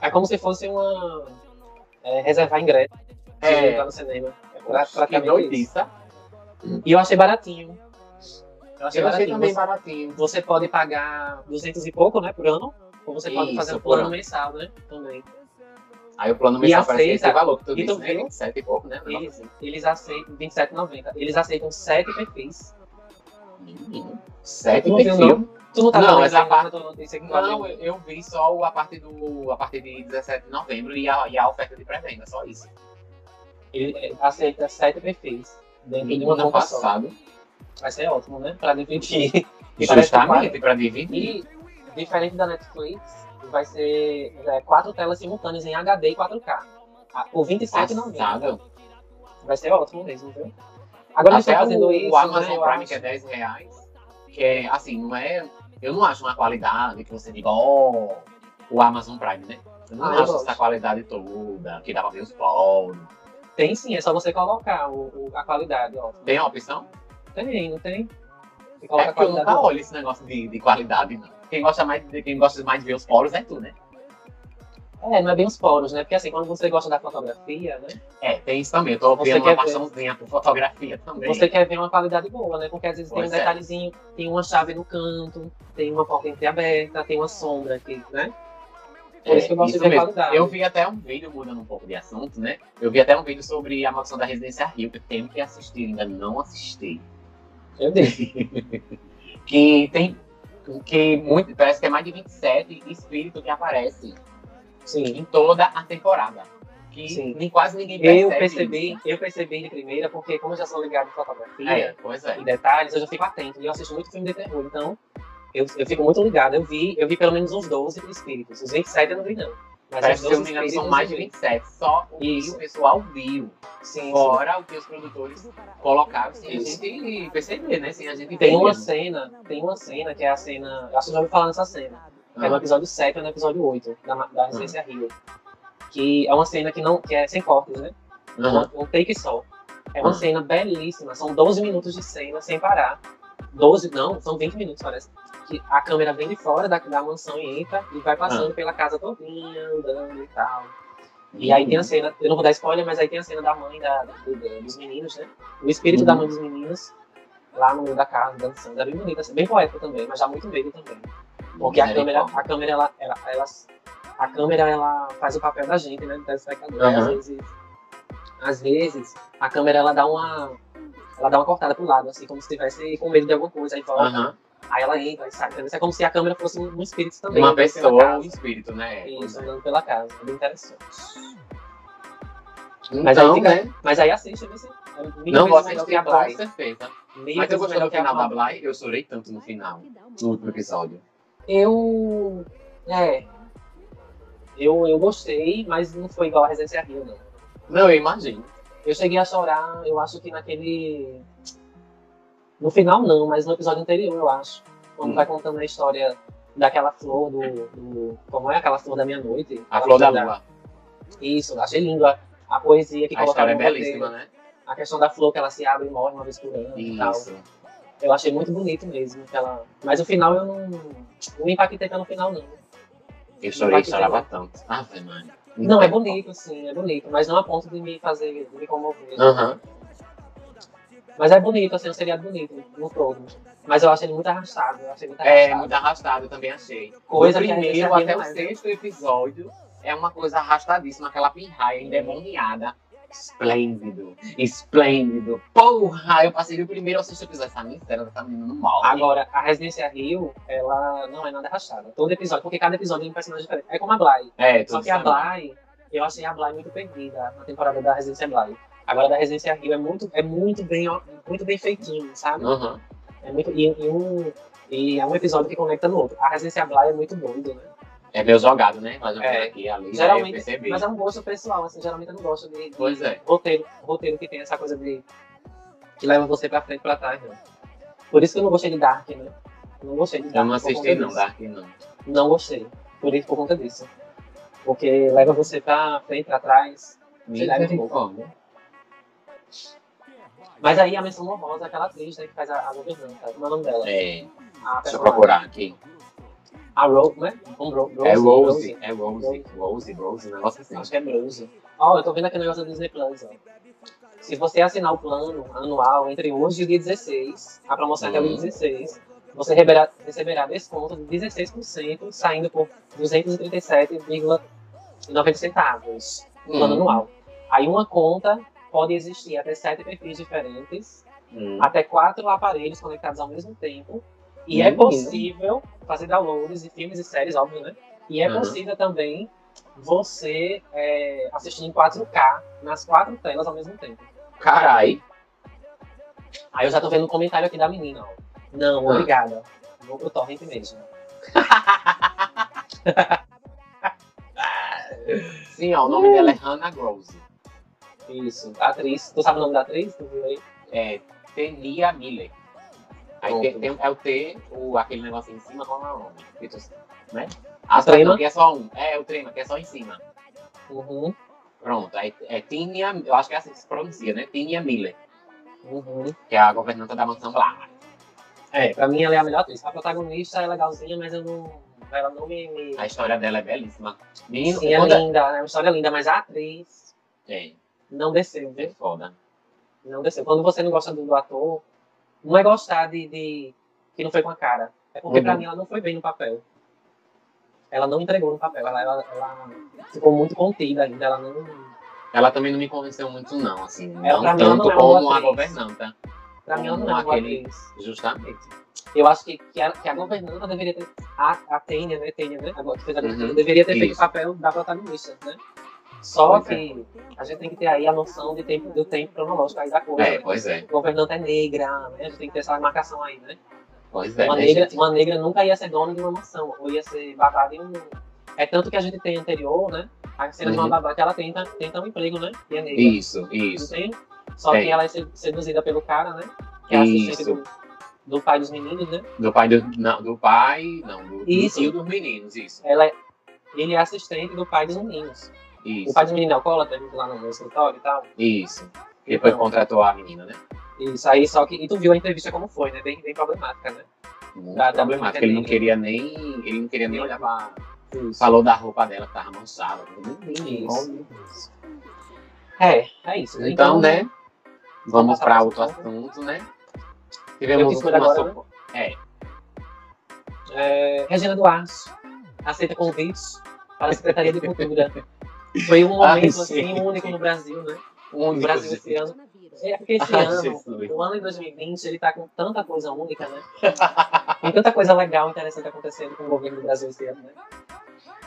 É como se fosse uma. É, reservar ingresso É. é. no cinema. É pra- Que praticamente isso. doidiça. E eu achei baratinho. Eu achei Eu achei baratinho. também Você, baratinho. você pode pagar 200 e pouco, né, por ano. Ou você pode Isso, fazer um plano ano. mensal, né? Também. Aí o plano mensal parece que esse valor que tu disse, né? viu? 27 e pouco, né? Eles, eles aceitam, 27,90. Eles aceitam 7 perfis. Menino, Sete Tu não. Tu não tá Não, essa parte- que tu Não, eu, eu vi só a partir, do, a partir de 17 de novembro e a, e a oferta de pré-venda, só isso. Ele aceita 7 perfis dentro de Menino, uma ano conta só. passado. Vai ser ótimo, né? Pra dividir. E Justamente, pra dividir. E, diferente da Netflix, vai ser é, quatro telas simultâneas em HD e 4K. Ah, Por R$ 27,90. Passado. Vai ser ótimo mesmo, viu? Agora Até estão fazendo o, isso. o Amazon né, eu Prime, que é 10 reais, que é, assim, não é... Eu não acho uma qualidade que você diga, ó, o Amazon Prime, né? Eu não Ah, eu acho gosto. essa qualidade toda, que dá pra ver os polos. Tem sim, é só você colocar o, o- a qualidade, ó. Tem a opção? Tem, não tem? Você É coloca a porque eu nunca olho esse negócio de, de qualidade, não. Quem gosta, mais de, quem gosta mais de ver os polos é tu, né? É, não é bem os poros, né? Porque assim, quando você gosta da fotografia, né? É, tem isso também. Eu tô Você vendo uma ver? paixãozinha por fotografia também. Você quer ver uma qualidade boa, né? Porque às vezes Pois tem um é. detalhezinho, tem uma chave no canto, tem uma porta entreaberta, tem uma sombra aqui, né? Isso É, mesmo. qualidade. Eu vi até um vídeo, mudando um pouco de assunto, né? Eu vi até um vídeo sobre a maldição da Residência Rio, que eu tenho que assistir, ainda não assisti. Eu dei. Que tem. Que muito, parece que é mais de 27 espíritos que aparecem Sim. em toda a temporada. Que Sim. nem, quase ninguém percebe. Eu percebi, isso. eu percebi de primeira, porque como eu já sou ligado em fotografia É, pois é. e detalhes, eu já fico atento. E eu assisto muito filme de terror, então eu, eu fico muito ligado. Eu vi, eu vi pelo menos uns 12 espíritos. Os 27 eu não vi, não. Mas Parece os que, se eu 12 não me engano, são espíritos mais de eu vi. 27. Só o que o pessoal viu. Sim, sim. Fora o que os produtores colocaram sem a gente perceber, né? Sem a gente Tem uma cena, tem uma cena que é a cena. Acho que já ouvi falar nessa cena. É no Ah, episódio 7 ou no episódio 8 da, da Residência Rio. Que é uma cena que não. que é sem cortes, né? aham. Um, um take só. É uma Ah. cena belíssima. São 12 minutos de cena sem parar. 12, não, são 20 minutos, parece. Que a câmera vem de fora da, da mansão e entra e vai Ah. passando pela casa todinha, andando e tal. E aí tem a cena, eu não vou dar spoiler, mas aí tem a cena da mãe da, do- do- dos meninos, né? O espírito Uhum. da mãe dos meninos lá no meio da casa, dançando. É bem bonita, assim, bem poética também, mas dá muito medo também. Porque a câmera, a câmera, ela, ela, ela- a câmera, ela faz o papel da gente, né? Do telespectador. Aí, Às vezes, às vezes, a câmera, ela dá uma, ela dá uma cortada pro lado, assim, como se estivesse com medo de alguma coisa, aí volta. Aham. Aí ela entra e sai. entendeu? Isso é como se a câmera fosse um, espírito também. Uma pela pessoa, um espírito, né? Isso, andando pela casa. É bem interessante. Mas Então, aí fica- né? Mas aí assiste, você. É mil Não vou assistir a com Bly. certeza. Mil Mas eu gostei do final da. Bly, eu chorei tanto no final, no último episódio. Eu. É. Eu, eu gostei, mas não foi igual a Residência Rio, não. Não, eu imagino. Eu cheguei a chorar, eu acho que naquele. No final não, mas no episódio anterior, eu acho. Quando Hum. vai contando a história daquela flor do. do- como é aquela flor da meia-noite? A Flor da Lua. Isso, achei lindo a, a poesia que A história é colocaram no belíssima, roteiro. né? A questão da flor que ela se abre e morre uma vez por ano e tal. Isso. Eu achei muito bonito mesmo. Aquela... Mas o final eu não. Não me impactei pelo final, não. Eu chorei e chorava tanto. Ave, mano. Não, é bonito, sim, é bonito. Mas não a ponto de me fazer, de me comover. Aham. Mas é bonito, assim, é um seriado bonito, no todo. Mas eu achei ele muito arrastado. Eu achei muito É, arrastado. muito arrastado, eu também achei. Coisa a primeiro até não o é, né? sexto episódio é uma coisa arrastadíssima, aquela pirraia endemoniada. Esplêndido, esplêndido. Porra, eu passei do primeiro ao sexto episódio. Essa miséria dessa menina não morre. Agora, a Residência Rio, ela não é nada arrastada. Todo episódio, porque cada episódio é um personagem diferente. É como a Bly. é, Só que a. Bly, eu achei a Bly muito perdida na temporada da Residência Bly. Agora, da Residência Rio é muito, é muito, bem, muito bem feitinho, sabe? Aham. É muito, e, e um, e é um episódio que conecta no outro. A Residência Bly é muito doido, né? É meio jogado, né? Mas eu É. aqui e ali, Geralmente, aí eu percebi. mas é um gosto pessoal, assim, geralmente eu não gosto de, de Pois é. roteiro, roteiro que tem essa coisa de que leva você pra frente e pra trás, não. Por isso que eu não gostei de Dark, né? Não gostei de Dark. Eu não assisti não, disso. Dark não. Não gostei. Por isso, por conta disso. Porque leva você pra frente, pra trás. Sei lá, é muito bom. Misericórdia. Mas aí a menção honrosa é aquela atriz né, que faz a, a governanta. Como é o nome dela? É, deixa eu procurar aqui. A Rose, né? Um Ro- Rose, É Rose, Rose. é Rose, Rose, Rose, um negócio assim. Acho que é Rose. Ó, eu tô vendo aqui o negócio da Disney Plus, ó. Se você assinar o plano anual entre hoje e dia 16, a promoção é até o dia Uhum. 16, você receberá, receberá desconto de 16%, saindo por 237,99 R$90 centavos, no Hum. plano anual. Aí uma conta pode existir até sete perfis diferentes, Hum. até quatro aparelhos conectados ao mesmo tempo. E é Hum. possível fazer downloads de filmes e séries, óbvio, né? E é Uhum. possível também você é, assistir em 4K nas quatro telas ao mesmo tempo. Carai. Aí eu já tô vendo um comentário aqui da menina, ó. Não, Ah. obrigada. Vou pro torrent mesmo. Sim, ó, o nome dela é Hannah Rose. Isso. Atriz. Tu sabe o nome da atriz? Tu viu aí? É Tenia Miller. Aí tem, tem- é o T, o, aquele negócio em cima, qual é o nome? Né? A trema? que é só um. É, o trema, que é só em cima. Uhum. Pronto, aí é Tinia, eu acho que é assim que se pronuncia, né? Tinia Miller, Uhum. que é a governanta da mansão Blar. É, pra mim ela é a melhor atriz. A protagonista é legalzinha, mas eu não. Ela não me. me... A história dela é belíssima. Menino, Sim, é quando- linda, é uma história linda, mas a atriz É, não desceu, é viu? foda. Não desceu. Quando você não gosta do, do ator, não é gostar de, de. que não foi com a cara. É porque pra Uhum. mim ela não foi bem no papel. Ela não entregou no papel. Ela, ela, ela ficou muito contida ainda. Ela não. Ela também não me convenceu muito, não, assim. Ela, pra não tanto não é como a governanta. Pra mim ela não é aquele- atriz. Justamente. Eu acho que, que, a, que a governanta deveria ter. A, a Tênia, né? Tênia, né? Agora que fez a Uhum. deveria ter feito o Isso. papel da protagonista, né? Só Pois é. que a gente tem que ter aí a noção de tempo, do tempo cronológico aí da coisa. É, pois é. Governanta é negra, né? A gente tem que ter essa marcação aí, né? Pois é, uma, né, negra, gente? uma negra nunca ia ser dona de uma mansão, ou ia ser babada em um. É tanto que a gente tem anterior, né? A cena de uma Uhum. babá que ela tenta, tenta um emprego, né? E é negra. Isso, Não isso. tem? Só Tem. que ela é se- seduzida pelo cara, né? Que é assistente Isso. do, do pai dos meninos, né? Do pai do. Não, do pai. Não, do, do tio dos meninos, isso. Ela é, ele é assistente do pai dos meninos. O Isso. pai dos meninos é alcoólatra, lá no escritório e tal. Isso. Depois Então. contratou a menina, né? Isso aí, só que. E tu viu a entrevista como foi, né? Bem, bem problemática, né? Muito Da- da problemático. música Ele não queria nem. Ele não queria nem olhar pra. Isso. Falou da roupa dela que tava manchada. Isso. É, é isso. né? Então, né? Vamos pra outro assunto. né? Tivemos uma agora, sopa- É, É, Regina Duarte aceita convites para a Secretaria de Cultura. Foi um momento Ai, assim único no Brasil, né? um No Brasil esse ano. É porque esse Ai, ano, Jesus. o ano de 2020, ele tá com tanta coisa única, né? Tem tanta coisa legal, interessante acontecendo com o governo do Brasil esse ano, né?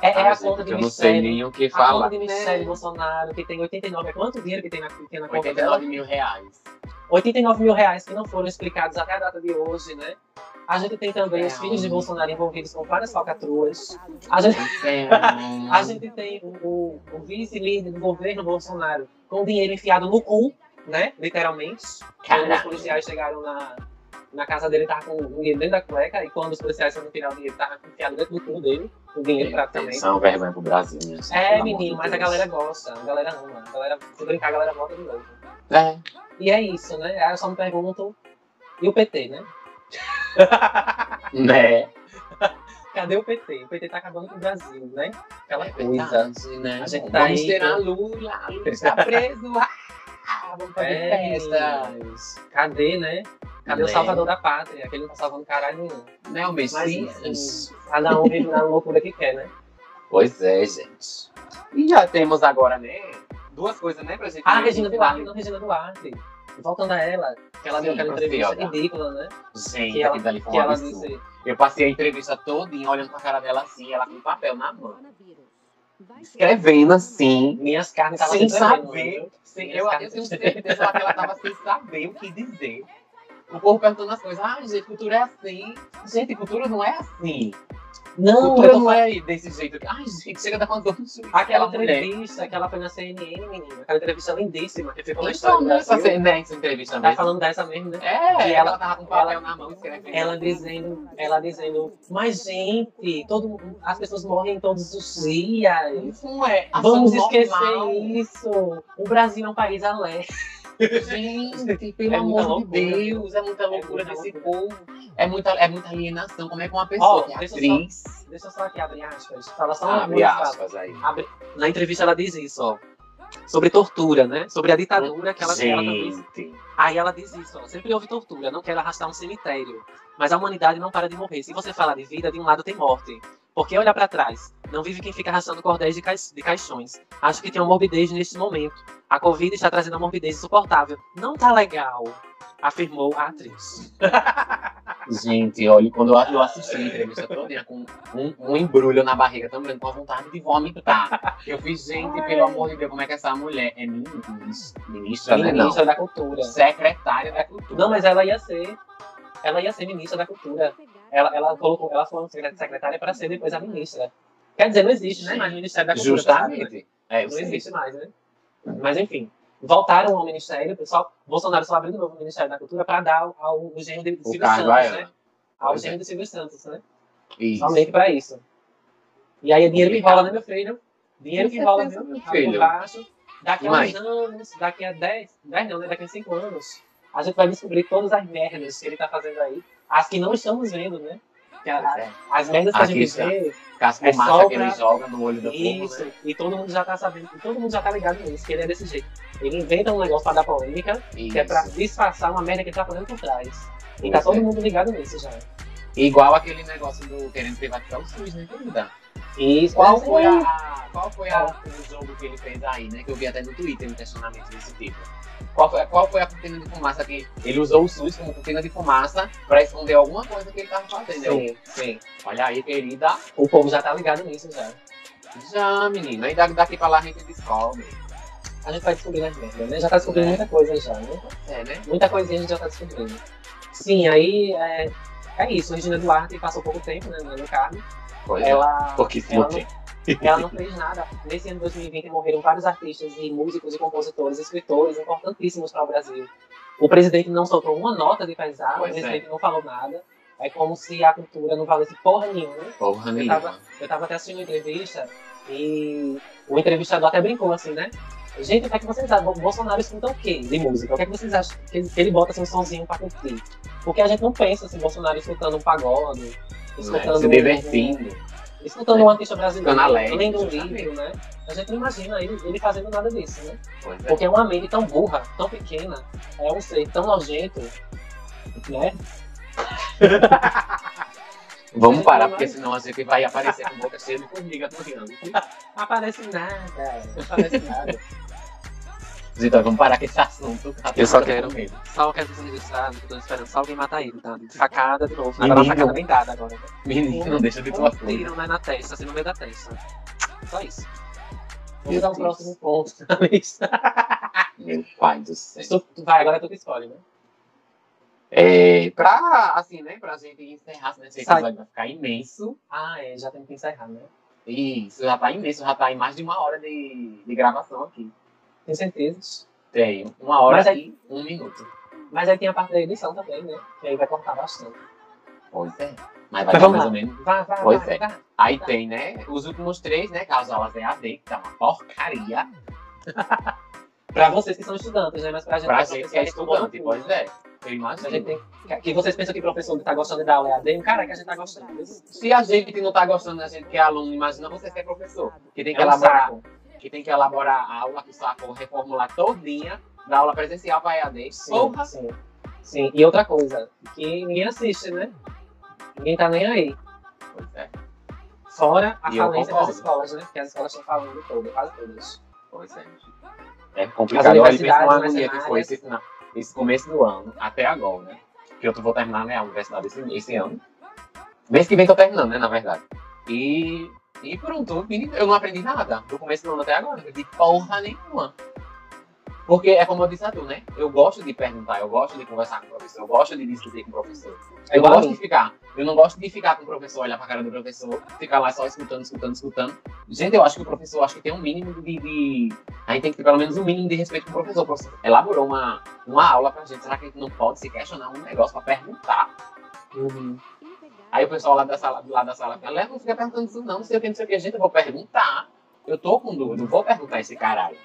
É, é a conta de eu não sei nem o que A falar. conta de Michelle? Bolsonaro, que tem 89. É quanto dinheiro que tem na, que tem na conta dela? 89 mil reais. 89 mil reais que não foram explicados até a data de hoje, né? A gente tem também os É, filhos de Bolsonaro envolvidos com várias falcatruas. A gente, É, a gente tem o, o- vice-líder do governo Bolsonaro com dinheiro enfiado no cu, né? Literalmente. Quando os policiais chegaram na, na casa dele, tava com o dinheiro dentro da cueca. E quando os policiais foram tirar o dinheiro, tava enfiado dentro do cu dele. O dinheiro praticamente. São vergonha pro Brasil, né? É, menino, mas a galera gosta, a galera ama. A galera, se brincar, a galera volta de novo. É. E é isso, né? Aí eu só me pergunto, e o PT, né? Né? Cadê o PT? O PT tá acabando com o Brasil, né? Aquela É coisa. verdade, né? A gente tá Vamos aí ter a Lula, a Lula está preso. Ah, vamos fazer É, festas. Cadê, né? Cadê o Né? salvador da pátria? Aquele não tá salvando caralho nenhum. Né, o Messias? cada um vive na loucura que quer, né? Pois é, gente. E já temos agora, né? Duas coisas, né, pra gente. Ah, Regina. Duarte, não, Regina Duarte. Voltando a ela, que ela deu Sim, aquela entrevista ridícula, né? Gente, Que ela- dali foi Que ela disse, Eu passei a entrevista todinha olhando pra cara dela assim, ela com um papel na mão. Escrevendo assim, minhas carnes estavam sem saber. Sem, eu, eu tenho certeza que ela tava sem saber o que dizer. O povo perguntando as coisas. Ah, gente, cultura é assim. Gente, cultura não é assim. Não, cultura não é desse jeito. Ai, gente, chega da quando Aquela entrevista que ela foi na CNN, menina. Aquela entrevista lindíssima que ficou na Então, história do essa, né, essa entrevista Tá mesmo. falando dessa mesmo, né? É, E ela, ela- tava com papel ela- na mão escrevendo. Ela dizendo, ela dizendo, mas gente, todo, as pessoas morrem todos os dias. Não é. Vamos esquecer normal. isso. O Brasil é um país alegre. Gente, pelo É amor de loucura. Deus, é muita loucura muita desse loucura. povo. É muita, é muita alienação. Como é que uma pessoa Ó, que é deixa atriz. Deixa eu só aqui abrir aspas. Fala só uma Abre aspas aí. Abre- Na entrevista ela diz isso, ó. Sobre tortura, né? Sobre a ditadura que ela, que ela também Gente, Aí ela diz isso, ó, sempre houve tortura, não quero arrastar um cemitério. Mas a humanidade não para de morrer. Se você fala de vida, de um lado tem morte. Por que olhar para trás? Não vive quem fica arrastando cordéis de, cais- de caixões. Acho que tem uma morbidez neste momento. A Covid está trazendo uma morbidez insuportável. Não tá legal, afirmou a atriz. Gente, olha, quando eu eu assisti a entrevista toda com um, um embrulho na barriga também, com a vontade de vomitar. Eu fiz, gente, pelo amor de Deus, como é que essa mulher é ministra, ministra né? Não. Ministra da Cultura. Secretária da Cultura. Não, mas ela ia ser. Ela ia ser ministra da Cultura. Ela, ela colocou, ela foi secretária para ser depois a ministra. Quer dizer, não existe, né? Mas o Ministério da Cultura. sabe, né? Justamente. É, Não sei. existe mais, né? Mas enfim, voltaram ao Ministério, o pessoal, Bolsonaro só abriu de novo o Ministério da Cultura para dar ao, ao genro de Silvio Santos, né? Ao Pois é. de Silvio Santos, né? Isso. Somente para isso. E aí é dinheiro que rola, né, meu filho? Dinheiro que rola, viu? meu Tá filho. por baixo. Daqui a Mas- uns anos, daqui a 10, 10 não, né? Daqui a 5 anos, a gente vai descobrir todas as merdas que ele tá fazendo aí. As que não estamos vendo, né? A- é. as merdas que a Aqui gente está. vê, as É fumaças só que ele pra- joga no olho do povo, Isso, né? e todo mundo já tá sabendo, todo mundo já tá ligado nisso, que ele é desse jeito. Ele inventa um negócio pra dar polêmica, que é pra Isso. disfarçar uma merda que ele tá fazendo por trás. E Pois tá todo é. mundo ligado nisso já. Igual aquele negócio do querendo privatizar o SUS, né, querida? E isso Qual foi, a, a- qual foi a- o jogo que ele fez aí, né? Que eu vi até no Twitter um questionamento desse tipo. Qual foi, qual foi a cortina de fumaça que ele usou o SUS como cortina de fumaça pra esconder alguma coisa que ele tava fazendo? Sim, sim. Olha aí, querida. O povo já tá ligado nisso já. Já, menina. E da- daqui pra lá a gente descobre. A gente vai descobrindo as merdas, né? Já tá descobrindo É. muita coisa já, né? É, né? Muita coisinha a gente já tá descobrindo. Sim, aí é, é isso. Regina Duarte passou pouco tempo, né, no cargo. Pois é. Ela, Pouquíssimo ela não-. Ela não fez nada. Nesse ano de 2020 morreram vários artistas e músicos e compositores, escritores importantíssimos para o Brasil. O presidente não soltou uma nota de o Pois é. presidente não falou nada. É como se a cultura não valesse porra nenhuma. Porra Eu nenhuma. eu tava até assistindo uma entrevista e o entrevistador até brincou assim, né? Gente, o que é que vocês acham? Bolsonaro escuta o quê de música? O que é que vocês acham que ele, bota assim, um sonzinho pra curtir? Porque a gente não pensa assim, Bolsonaro escutando um pagode, escutando Se um- divertindo. escutando É. um artista brasileiro, Ficando alegre, lendo um livro, né? A gente não imagina ele, ele fazendo nada disso, né? Pois é. Porque é uma mente tão burra, tão pequena, é um ser tão nojento, né? Vamos parar, porque senão a gente vai aparecer com boca cheia de formiga. Não aparece nada, não aparece nada. Então, vamos parar com esse assunto. Eu só quero-. Só quero ser registrado, tô esperando só alguém matar ele, tá? Facada de novo. Menino. Agora uma facada bem dada agora, né? Menino, não deixa de Um tua filha. tiro né, na testa, assim, no meio da testa. Só isso. Meu Vamos dar Deus. próximo ponto na lista. Meu pai do céu. Vai, agora é tu que escolhe, né? É, pra, assim, né, pra gente encerrar, né, esse episódio vai ficar imenso. Ah, é, já temos que encerrar, né? Isso, já tá imenso, já tá em mais de uma hora de, de gravação aqui. Tem certeza. Tem uma hora Mas e um minuto. Mas aí tem a parte da edição também, né? Que aí vai cortar bastante. Pois é. Mas Mas vai dar mais lá. ou menos. Vai, vai, Pois vai, é. vai. Aí tem, né, os últimos três, né, que as aulas EAD, que tá uma porcaria. Pra vocês que são estudantes, né? Mas pra gente, Pra é gente que é estudante, é pois é. Eu A gente imagino. tem, que- que vocês pensam que professor tá gostando de dar aula EAD, o cara que a gente tá gostando. Se a gente não tá gostando, a gente que é aluno, imagina você que é professor. Que tem que É um elaborar saco. que tem que elaborar a aula, que saco, reformular todinha da aula presencial para EAD. Sim, Porra! sim. Sim, e outra coisa, que ninguém assiste, né? Ninguém tá nem aí. Pois é, Fora a E falência das escolas, né? Que as escolas estão falando todas, quase todas. pois é. É complicado. As Olha, pensa universidades uma agonia que foi esse, final- esse começo do ano, até agora, né? Que eu vou terminar né, a universidade esse, esse ano. Mês que vem tô terminando, né, na verdade. E, e pronto, eu não aprendi nada do começo do ano até agora. Aprendi porra nenhuma. Porque é como eu disse a tu, né? Eu gosto de perguntar, eu gosto de conversar com o professor, eu gosto de discutir com o professor. É Eu a gosto de ficar. Eu não gosto de ficar com o professor, olhar pra cara do professor, ficar lá só escutando, escutando, escutando. Gente, eu acho que o professor acho que tem um mínimo de. de- A gente tem que ter pelo menos um mínimo de respeito com o professor. O professor elaborou uma, uma aula pra gente. Será que a gente não pode se questionar um negócio pra perguntar? Uhum. Aí o pessoal lá da sala, do lado da sala fala, não fica perguntando isso, não, não sei o que, não sei o que, gente, eu vou perguntar. Eu tô com dúvida, eu vou perguntar esse caralho.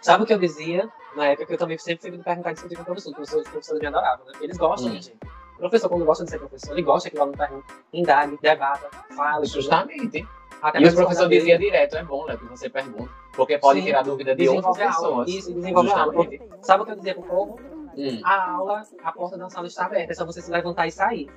Sabe o que eu dizia? Na época que eu também sempre fui me perguntar discutir com o professor. Os professores, professores me adoravam, né? Eles gostam, Hum. né, gente? O professor, quando gosta de ser professor, ele gosta que o aluno pergunte, indague, debata, fale. Justamente. Até E professores saber- diziam direto, é bom, Léo, que você pergunta. Porque pode Sim. tirar dúvida de outras pessoas. Isso, desenvolve a aula. Sabe o que eu dizia pro povo? Hum. a aula, a porta da sala está aberta, é só você se levantar e sair.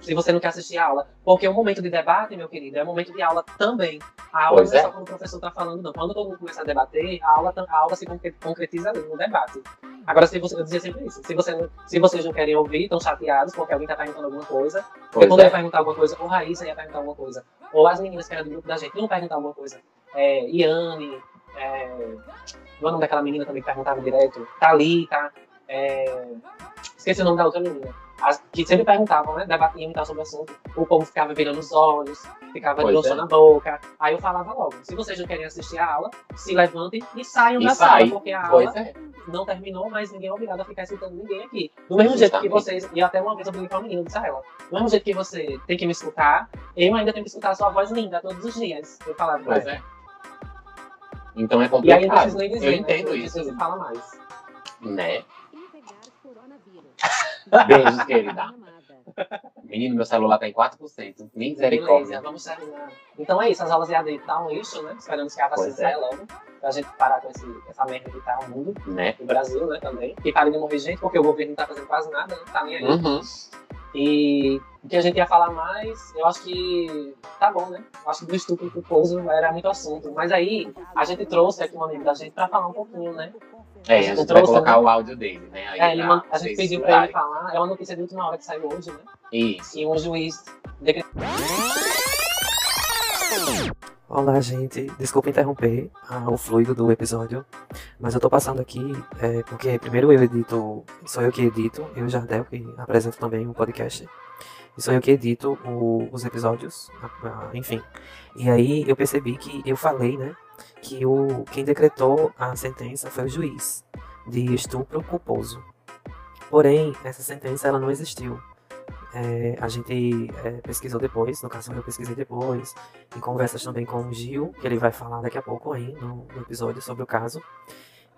Se você não quer assistir a aula. Porque o momento de debate, meu querido, é momento de aula também. A aula Pois não é é. só quando o professor está falando, não. Quando todo mundo começa a debater, a aula, a aula se concre- concretiza ali no debate. Agora, se você, eu dizia sempre isso, se, você, se vocês não querem ouvir, estão chateados porque alguém está perguntando alguma coisa, porque Pois quando eu é. ia perguntar alguma coisa, ou Raíssa ia perguntar alguma coisa, ou as meninas que eram do grupo da gente iam perguntar alguma coisa. É, Iane, é, é o nome daquela menina também que perguntava direto? Thalita, é, esqueci o nome da outra menina. As, que sempre perguntavam, né? Debatiam e tal sobre o assunto. O povo ficava virando os olhos, ficava Pois de é. na boca. Aí eu falava logo: se vocês não querem assistir a aula, se levantem e saiam E da sai. sala, porque a Pois aula é. não terminou, mas ninguém é obrigado a ficar escutando ninguém aqui. Do mesmo jeito que Justamente. vocês, e até uma vez eu briguei com a menina, eu disse a ela, do mesmo jeito que você tem que me escutar, eu ainda tenho que escutar a sua voz linda todos os dias. Eu falava pra Pois é. Então é E aí não complicado. nem dizer, Eu né, entendo isso, Você fala mais. né? Beijos, querida. Menino, meu celular tá em 4%. Beleza, Misericórdia. vamos terminar. Então é isso, as aulas EAD tá um lixo, né? Esperamos que a vacina é. saia logo, pra gente parar com esse, essa merda que tá o mundo, Né? o Brasil, né, também. Que pare de morrer gente, porque o governo não tá fazendo quase nada, não tá nem aí. Uhum. E o que a gente ia falar mais, eu acho que tá bom, né? Eu acho que do estupro culposo era muito assunto. Mas aí a gente trouxe aqui um amigo da gente pra falar um pouquinho, né? É, a gente trouxe, vai colocar né? o áudio dele, né? Aí É, ele pra a gente pediu pra ele falar. É uma notícia de última hora que saiu hoje, né? Isso. E um juiz decretou. Olá, gente. Desculpa interromper ah, o fluido do episódio, mas eu tô passando aqui é, porque primeiro eu edito, sou eu que edito, eu e o Jardel, que apresento também o podcast, e sou eu que edito o- os episódios, ah, enfim. E aí eu percebi que eu falei, né, que o, quem decretou a sentença foi o juiz de estupro culposo. Porém, essa sentença ela não existiu. É, a gente é, pesquisou depois, no caso eu pesquisei depois, em conversas também com o Gil, que ele vai falar daqui a pouco aí no, no episódio sobre o caso.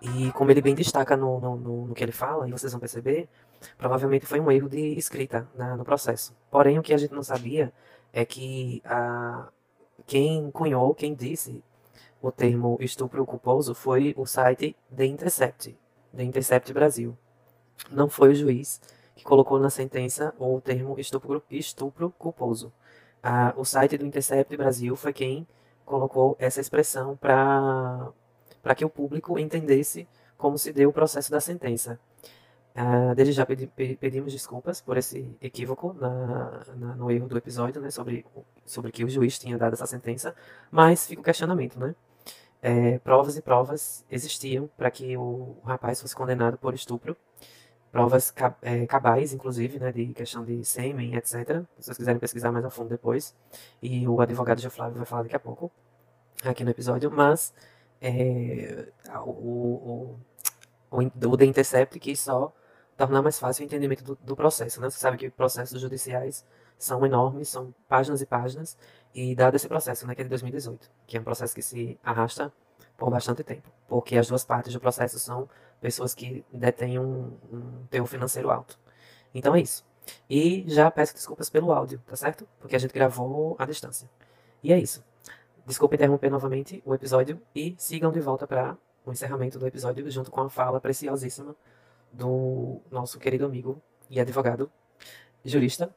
E como ele bem destaca no, no, no- que ele fala, e vocês vão perceber, provavelmente foi um erro de escrita na- no processo. Porém, o que a gente não sabia é que a, quem cunhou, quem disse o termo estupro culposo foi o site The Intercept, The Intercept Brasil. Não foi o juiz que colocou na sentença o termo estupro, estupro culposo. Ah, o site do Intercept Brasil foi quem colocou essa expressão para que o público entendesse como se deu o processo da sentença. Ah, desde já pedi- pe- pedimos desculpas por esse equívoco na, na- no erro do episódio, né, sobre, sobre que o juiz tinha dado essa sentença, mas fica o questionamento, né? É, provas e provas existiam para que o, o rapaz fosse condenado por estupro, provas ca- é, cabais, inclusive, né, de questão de sêmen, etc. Se vocês quiserem pesquisar mais a fundo depois, e o advogado Gil Flávio vai falar daqui a pouco aqui no episódio, mas é, o, o, o, o The Intercept quis só tornar mais fácil o entendimento do, do processo, né? Você sabe que processos judiciais são enormes, são páginas e páginas, e dado esse processo, né, que é de 2018, que é um processo que se arrasta por bastante tempo, porque as duas partes do processo são pessoas que detêm um, um teor financeiro alto. Então é isso. E já peço desculpas pelo áudio, tá certo? Porque a gente gravou à distância. E é isso. Desculpa interromper novamente o episódio e sigam de volta para o encerramento do episódio junto com a fala preciosíssima do nosso querido amigo e advogado, jurista,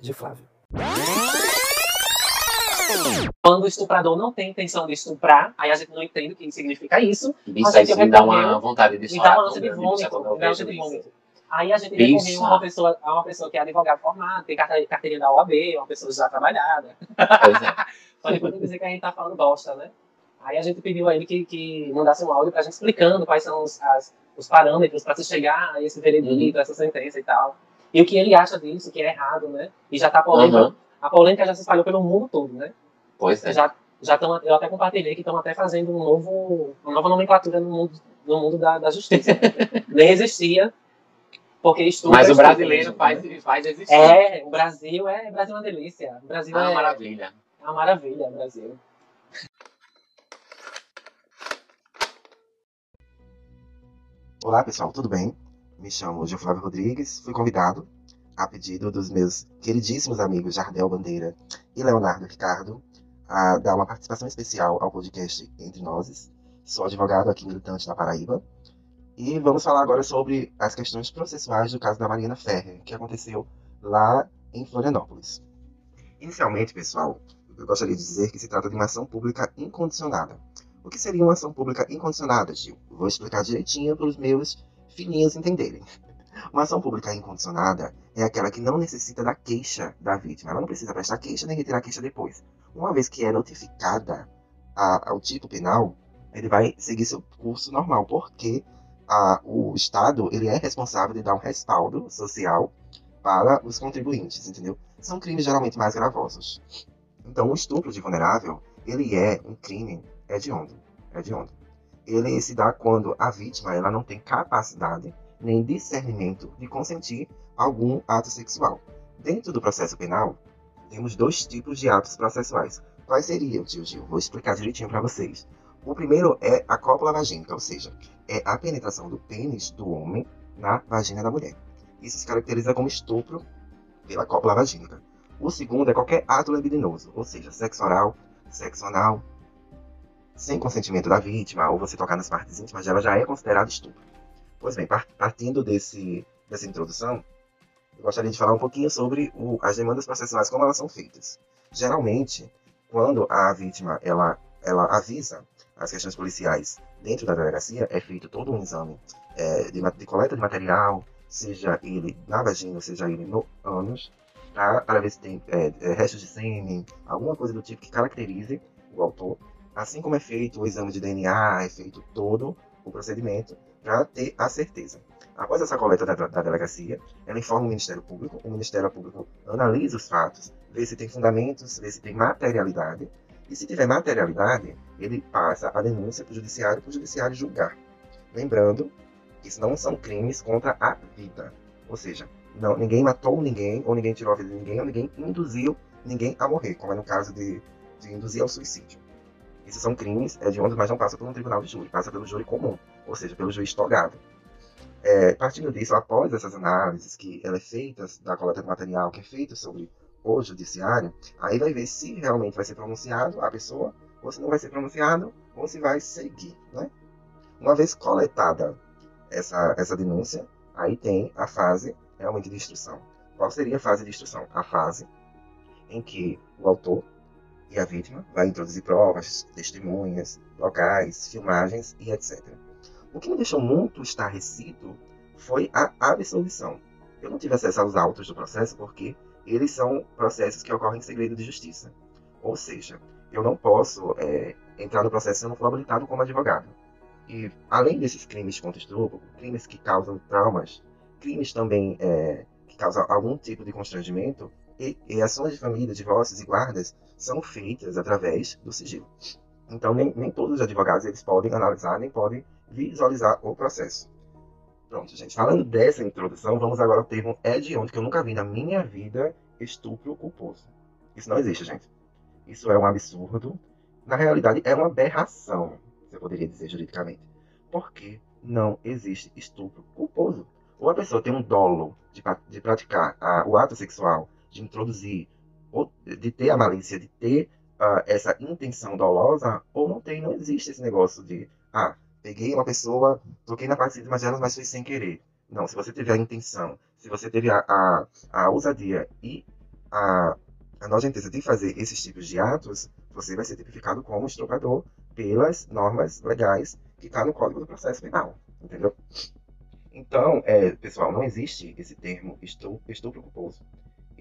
Gil Flávio. Quando o estuprador não tem intenção de estuprar, aí a gente não entende o que significa isso. Bicho, A gente isso me dá uma vontade de Me chorar. dá uma ânsia de bicha, vômito. eu Me ânsia de vômito. Aí a gente Bicha. recorreu a uma pessoa, a uma pessoa que é advogado formado, tem carteirinha da OAB, uma pessoa já trabalhada. Pois é. Só depois dizer que a gente tá falando bosta, né? Aí a gente pediu a ele que, que mandasse um áudio pra gente explicando quais são as- os parâmetros para se chegar a esse veredito, Uhum. essa sentença e tal. E o que ele acha disso, que é errado, né? E já tá polêmica. Uhum. A polêmica já se espalhou pelo mundo todo, né? Pois é. Já, já tão, eu até compartilhei que estão até fazendo um novo, uma nova nomenclatura no mundo, no mundo da, da justiça. Nem existia, porque estupro Mas o brasileiro gente, faz, né? faz existir. É, o Brasil é, o Brasil é uma delícia. O Brasil Ah, é, maravilha. é uma maravilha, o Brasil. Olá pessoal, tudo bem? Me chamo Gil Flávio Rodrigues, fui convidado, a pedido dos meus queridíssimos amigos Jardel Bandeira e Leonardo Ricardo, a dar uma participação especial ao podcast Entre Nozes. Sou advogado aqui militante na Paraíba E vamos falar agora sobre as questões processuais do caso da Mariana Ferrer, que aconteceu lá em Florianópolis. Inicialmente, pessoal, eu gostaria de dizer que se trata de uma ação pública incondicionada. O que seria uma ação pública incondicionada, Gil? Vou explicar direitinho para os meus filhinhos entenderem. Uma ação pública incondicionada é aquela que não necessita da queixa da vítima. Ela não precisa prestar queixa nem retirar queixa depois. Uma vez que é notificada a, ao tipo penal, ele vai seguir seu curso normal, porque a, o Estado ele é responsável de dar um respaldo social para os contribuintes, entendeu? São crimes geralmente mais gravosos. Então, o estupro de vulnerável, ele é um crime hediondo. hediondo. Ele se dá quando a vítima ela não tem capacidade nem discernimento de consentir algum ato sexual. Dentro do processo penal, temos dois tipos de atos processuais. Quais seriam, tio Gil? Vou explicar direitinho para vocês. O primeiro é a cópula vagínica, ou seja, é a penetração do pênis do homem na vagina da mulher. Isso se caracteriza como estupro pela cópula vagínica. O segundo é qualquer ato libidinoso, ou seja, sexo oral, sexo anal, sem consentimento da vítima, ou você tocar nas partes íntimas dela, já é considerado estupro. Pois bem, partindo desse, dessa introdução, eu gostaria de falar um pouquinho sobre o, as demandas processuais, como elas são feitas. Geralmente, quando a vítima ela, ela avisa as questões policiais dentro da delegacia, é feito todo um exame é, de, de, coleta de material, seja ele na vagina, seja ele no ânus, para ver se tem é, é, restos de sêmen, alguma coisa do tipo que caracterize o autor. Assim como é feito o exame de DNA, é feito todo o procedimento para ter a certeza. Após essa coleta da, da, delegacia, ela informa o Ministério Público, o Ministério Público analisa os fatos, vê se tem fundamentos, vê se tem materialidade, e se tiver materialidade, ele passa a denúncia para o judiciário, para o judiciário julgar. Lembrando que isso não são crimes contra a vida. Ou seja, não, ninguém matou ninguém, ou ninguém tirou a vida de ninguém, ou ninguém induziu ninguém a morrer, como é no caso de, de induzir ao suicídio. Esses são crimes hediondos, mas não passa por um tribunal de júri, passa pelo júri comum, ou seja, pelo juiz togado. É, partindo disso, após essas análises que ela é feita da coleta de material que é feita sobre o judiciário, aí vai ver se realmente vai ser pronunciado a pessoa, ou se não vai ser pronunciado, ou se vai seguir. Né? Uma vez coletada essa, essa denúncia, aí tem a fase realmente de instrução. Qual seria a fase de instrução? A fase em que o autor e a vítima vai introduzir provas, testemunhas, locais, filmagens e etc. O que me deixou muito estarrecido foi a absolvição. Eu não tive acesso aos autos do processo porque eles são processos que ocorrem em segredo de justiça. Ou seja, eu não posso é, entrar no processo se eu não for habilitado como advogado. E além desses crimes contra estupro, crimes que causam traumas, crimes também é, que causam algum tipo de constrangimento, e, e ações de família, divórcios e guardas são feitas através do sigilo. Então, nem, nem todos os advogados eles podem analisar, nem podem visualizar o processo. Pronto, gente. Falando dessa introdução, vamos agora ao termo hediondo, que eu nunca vi na minha vida estupro culposo. Isso não existe, gente. Isso é um absurdo. Na realidade, é uma aberração, você poderia dizer juridicamente. Porque não existe estupro culposo. Ou a pessoa tem um dolo de, de praticar a, o ato sexual, de introduzir, de ter a malícia, de ter uh, essa intenção dolosa, ou não tem, não existe esse negócio de, ah, peguei uma pessoa, toquei na parte de delas, mas foi sem querer. Não, se você teve a intenção, se você teve a, a, a ousadia e a, a nojenteza de fazer esses tipos de atos, você vai ser tipificado como estuprador pelas normas legais que está no Código do Processo Penal, entendeu? Então, é, pessoal, não existe esse termo estupro culposo.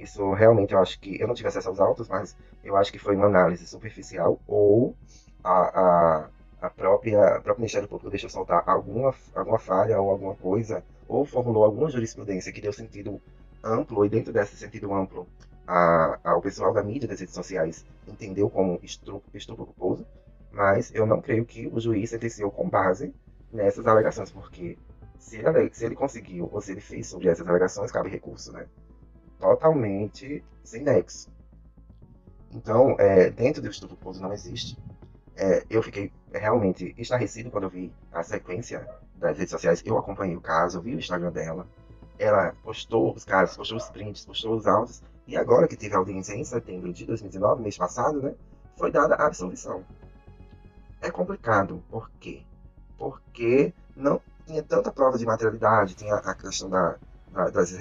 Isso realmente eu acho que eu não tive acesso aos autos, mas eu acho que foi uma análise superficial ou a, a a própria, o próprio Ministério Público deixou soltar alguma, alguma falha ou alguma coisa, ou formulou alguma jurisprudência que deu sentido amplo, e dentro desse sentido amplo, a, a, o pessoal da mídia das redes sociais entendeu como estupro, culposo, mas eu não creio que o juiz sentenciou com base nessas alegações, porque se ele, se ele conseguiu, ou se ele fez sobre essas alegações, cabe recurso, né? Totalmente sem nexo. Então, é, dentro do estupro culposo não existe é, eu fiquei realmente estarrecido quando eu vi a sequência das redes sociais. Eu acompanhei o caso, vi o Instagram dela. Ela postou os casos, postou os prints, postou os áudios. E agora que teve audiência em setembro de 2019, mês passado, né? Foi dada a absolvição. É complicado. Por quê? Porque não tinha tanta prova de materialidade, tinha a questão da, da- das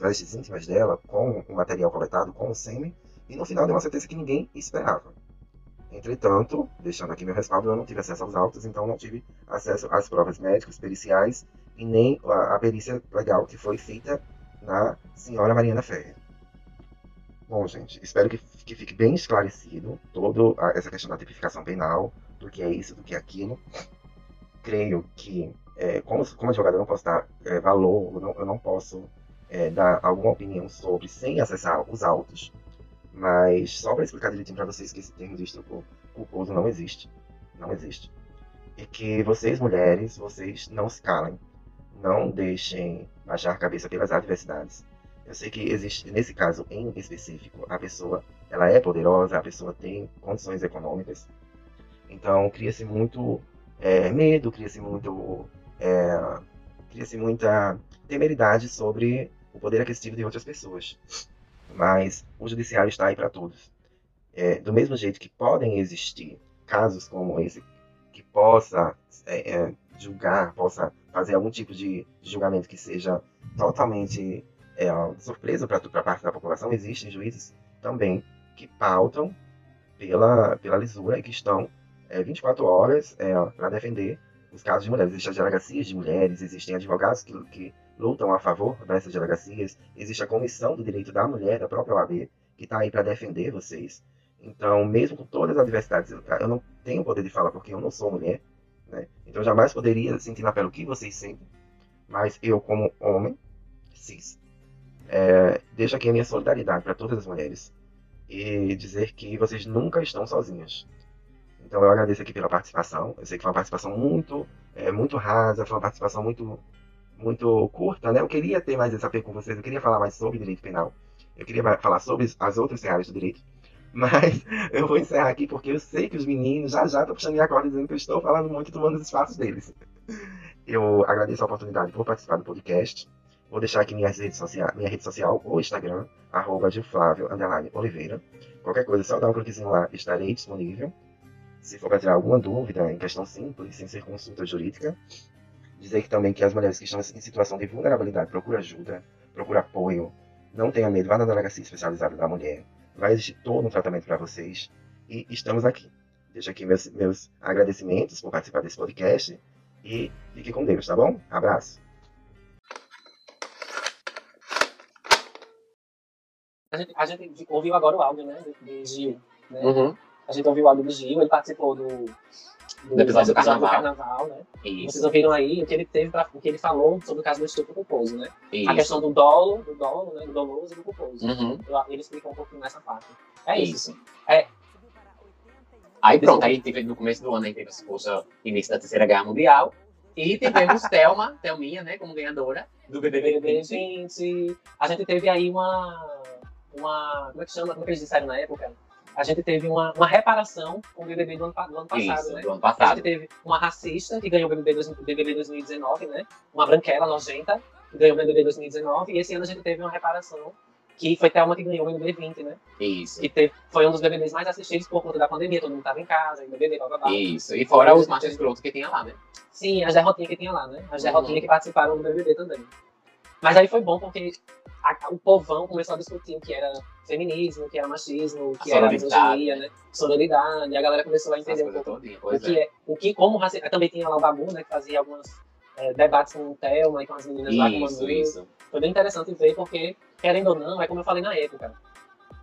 vestes íntimas dela, com o material coletado, com o sêmen, e no final deu uma sentença que ninguém esperava. Entretanto, deixando aqui meu respaldo, eu não tive acesso aos autos, então não tive acesso às provas médicas, periciais e nem a perícia legal que foi feita na senhora Mariana Ferrer. Bom, gente, espero que, que fique bem esclarecido toda essa questão da tipificação penal, do que é isso, do que é aquilo. Creio que, é, como, como advogado, eu não posso dar é, valor, eu não, eu não posso é, dar alguma opinião sobre sem acessar os autos, mas só para explicar direitinho para vocês que esse termo de estupro culposo não existe. Não existe. E que vocês, mulheres, vocês não se calem. Não deixem baixar a cabeça pelas adversidades. Eu sei que existe, nesse caso em específico, a pessoa ela é poderosa, a pessoa tem condições econômicas. Então cria-se muito é, medo, cria-se muito. É, cria-se muita temeridade sobre o poder aquisitivo de outras pessoas. Mas o judiciário está aí para todos. É, do mesmo jeito que podem existir casos como esse, que possa é, é, julgar, possa fazer algum tipo de, julgamento que seja totalmente é, surpresa para a parte da população, existem juízes também que pautam pela, pela lisura e que estão é, 24 horas é, para defender os casos de mulheres. Existem as delegacias de mulheres, existem advogados que, que lutam a favor dessas delegacias, existe a Comissão do Direito da Mulher, da própria OAB, que está aí para defender vocês. Então, mesmo com todas as adversidades, eu, não tenho poder de falar porque eu não sou mulher, né? Então, jamais poderia sentir na pele o que vocês sentem, mas eu, como homem, cis, é, deixo aqui a minha solidariedade para todas as mulheres e dizer que vocês nunca estão sozinhas. Então, eu agradeço aqui pela participação. Eu sei que foi uma participação muito, é, muito rasa, foi uma participação muito muito curta, né? Eu queria ter mais apelo com vocês, eu queria falar mais sobre direito penal, eu queria falar sobre as outras áreas do direito, mas eu vou encerrar aqui porque eu sei que os meninos já já estão puxando minha corda dizendo que eu estou falando muito e tomando os espaços deles. Eu agradeço a oportunidade por participar do podcast. Vou deixar aqui minhas redes sociais, minha rede social, o Instagram, arroba Gilflávio, underline, Oliveira. Qualquer coisa, só dá um cliquezinho lá, estarei disponível. Se for para tirar alguma dúvida em questão simples, sem ser consulta jurídica, dizer que também que as mulheres que estão em situação de vulnerabilidade procura ajuda, procura apoio, não tenha medo, vá na delegacia especializada da mulher, vai existir todo um tratamento para vocês e estamos aqui. Deixo aqui meus, meus agradecimentos por participar desse podcast e fique com Deus, tá bom? Abraço. A gente, a gente ouviu agora o áudio, né, de, de Gil. Né? Uhum. A gente ouviu o áudio do Gil, ele participou do, do, Do episódio do carnaval. carnaval, né? Isso. Vocês ouviram aí o que ele teve pra, o que ele falou sobre o caso do estupro culposo, né? Isso. A questão do dolo, do dolo, né? Do doloso e do culposo. Uhum. Ele explicou um pouquinho nessa parte. É isso. Isso. É. Aí pronto, aí teve, no começo do ano aí teve o início da Terceira Guerra Mundial. E tivemos Thelma, Thelminha, né, como ganhadora do BBB BBB 20. 20. A gente teve aí uma. uma como é que chama? Como é que eles disseram na época? A gente teve uma, uma reparação com o BBB do ano, do ano passado, Isso, né? do ano A gente passado. teve uma racista que ganhou o BBB, BBB 2019, né? Uma branquela nojenta que ganhou o BBB 2019. E esse ano a gente teve uma reparação que foi Thelma que ganhou o BBB 20, né? Isso. Que teve, foi um dos BBBs mais assistidos por conta da pandemia. Todo mundo tava em casa, e BBB, blá, blá, blá. Isso. E fora os machos escrotos que tinha lá, né? Sim, as derrotinhas que tinha lá, né? As Uhum. derrotinhas que participaram do BBB também. Mas aí foi bom porque a- o povão começou a discutir o que era feminismo, o que era machismo, o que A era misoginia, né? Sororidade. A galera começou a entender um pouco o que é. é, o que, como raci... também tinha lá o Babu, né, que fazia alguns é, debates com o Thelma e com as meninas lá, com o Isso, Manu. isso. Foi bem interessante ver, porque, querendo ou não, é como eu falei na época,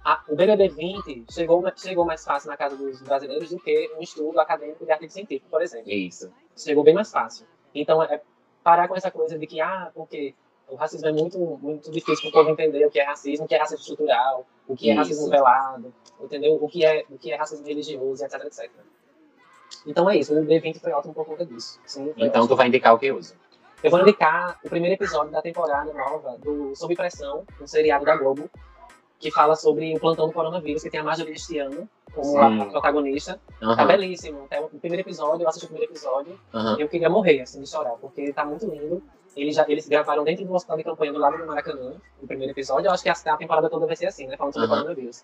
a- o BBB 20 chegou, chegou mais fácil na casa dos brasileiros do que um estudo acadêmico de artigo científico, por exemplo. Isso. Chegou bem mais fácil. Então, é parar com essa coisa de que, ah, porque o racismo é muito, muito difícil para o povo entender o que é racismo, o que é racismo estrutural, o que é Isso. racismo velado, entendeu? O que é, o que é racismo religioso, etc, etc. Então é isso, o BBB 20 foi ótimo por conta disso. Sim, Então tu ótimo. vai indicar o que usa. Eu vou indicar o primeiro episódio da temporada nova do Sob Pressão, um seriado da Globo, que fala sobre o plantão do coronavírus, que tem a Marjorie este ano como a protagonista. Tá Aham, belíssimo. Até o primeiro episódio, eu assisti o primeiro episódio, aham. eu queria morrer, assim, de chorar, porque tá muito lindo. Eles, já, eles gravaram dentro do hospital de campanha do lado do Maracanã, no primeiro episódio. Eu acho que a, a temporada toda vai ser assim, né? Falando sobre o Aham. coronavírus.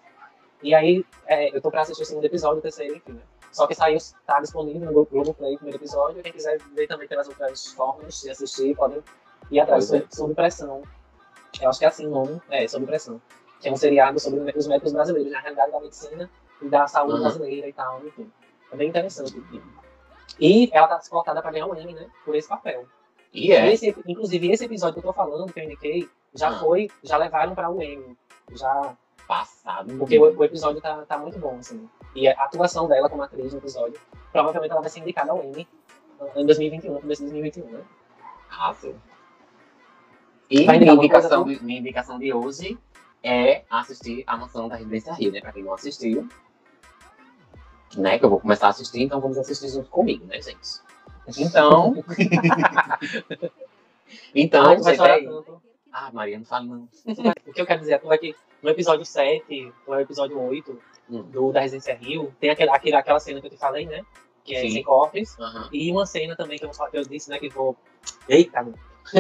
E aí, é, eu tô pra assistir o segundo episódio, o terceiro, enfim, né? Só que saiu, tá disponível no Glo- Globoplay, o primeiro episódio. Quem quiser ver também pelas outras formas de assistir, podem ir atrás. Pois é. Sob, sob pressão. Eu acho que é assim o nome. É, sob pressão. Que é um seriado sobre os médicos brasileiros, na realidade da medicina e da saúde Uhum. brasileira e tal, enfim. É bem interessante. E ela tá cotada pra ganhar um Emmy, né? Por esse papel. E é. Esse, inclusive, esse episódio que eu tô falando, que eu indiquei, já Ah. foi, já levaram pra o Emmy. Já, Passado. porque o, o episódio tá, tá muito bom, assim. E a atuação dela como atriz no episódio, provavelmente ela vai ser indicada ao Emmy em 2021, começo de 2021, né? Arrasou. E Vai minha indicação, de, minha indicação de hoje é assistir a Mansão da Residência Rio, né? Pra quem não assistiu. Né? Que eu vou começar a assistir, então vamos assistir junto comigo, né, gente? Então. então, Ai, tu vai. Ah, Maria, não fala não. O que eu quero dizer é que no episódio 7, ou é episódio 8 Hum. do, da Residência Rio, tem aquele, aquele, aquela cena que eu te falei, né? Que é Sim. sem cofres. Aham. E uma cena também que eu, que eu disse, né, que vou. Eita, meu.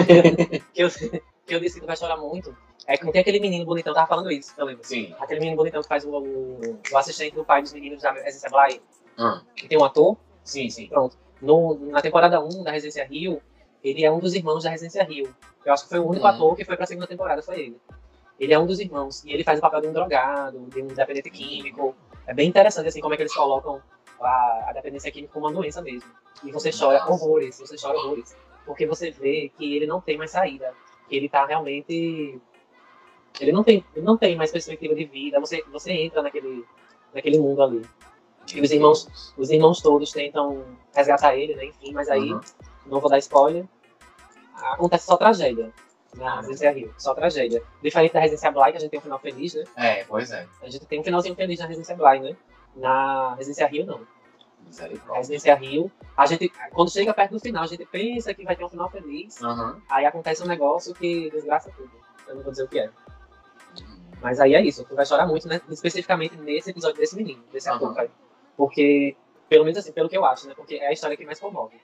que, eu, que eu disse que tu vai chorar muito. É que não tem aquele menino bonitão, tava falando isso, eu lembro. Sim. Aquele menino bonitão que faz o, o, o assistente do pai dos meninos da Residência Bly, Ah, que tem um ator. sim, sim. Pronto. No, na temporada 1 da Residência Rio, ele é um dos irmãos da Residência Rio. Eu acho que foi o único Uhum. ator que foi pra segunda temporada, foi ele. Ele é um dos irmãos. E ele faz o papel de um drogado, de um dependente químico. É bem interessante, assim, como é que eles colocam a, a dependência química como uma doença mesmo. E você chora Nossa. horrores, você chora horrores. Porque você vê que ele não tem mais saída. Que ele tá realmente. Ele não tem, ele não tem mais perspectiva de vida. Você, você entra naquele, naquele mundo ali. E os irmãos, os irmãos todos tentam resgatar ele, né? Enfim, mas aí, Uhum. não vou dar spoiler. Acontece só tragédia na Residência Rio. Só tragédia. Diferente da Residência Bly, que a gente tem um final feliz, né? É, pois é. A gente tem um finalzinho feliz na Residência Bly, né? Na Residência Rio, não. Misericórdia. Residência Rio, a gente, quando chega perto do final, a gente pensa que vai ter um final feliz. Aham. Aí acontece um negócio que desgraça tudo. Eu não vou dizer o que é. Mas aí é isso, tu vai chorar muito, né? Especificamente nesse episódio desse menino, desse ator, Aham. cara. Porque, pelo menos assim, pelo que eu acho, né? Porque é a história que mais comove.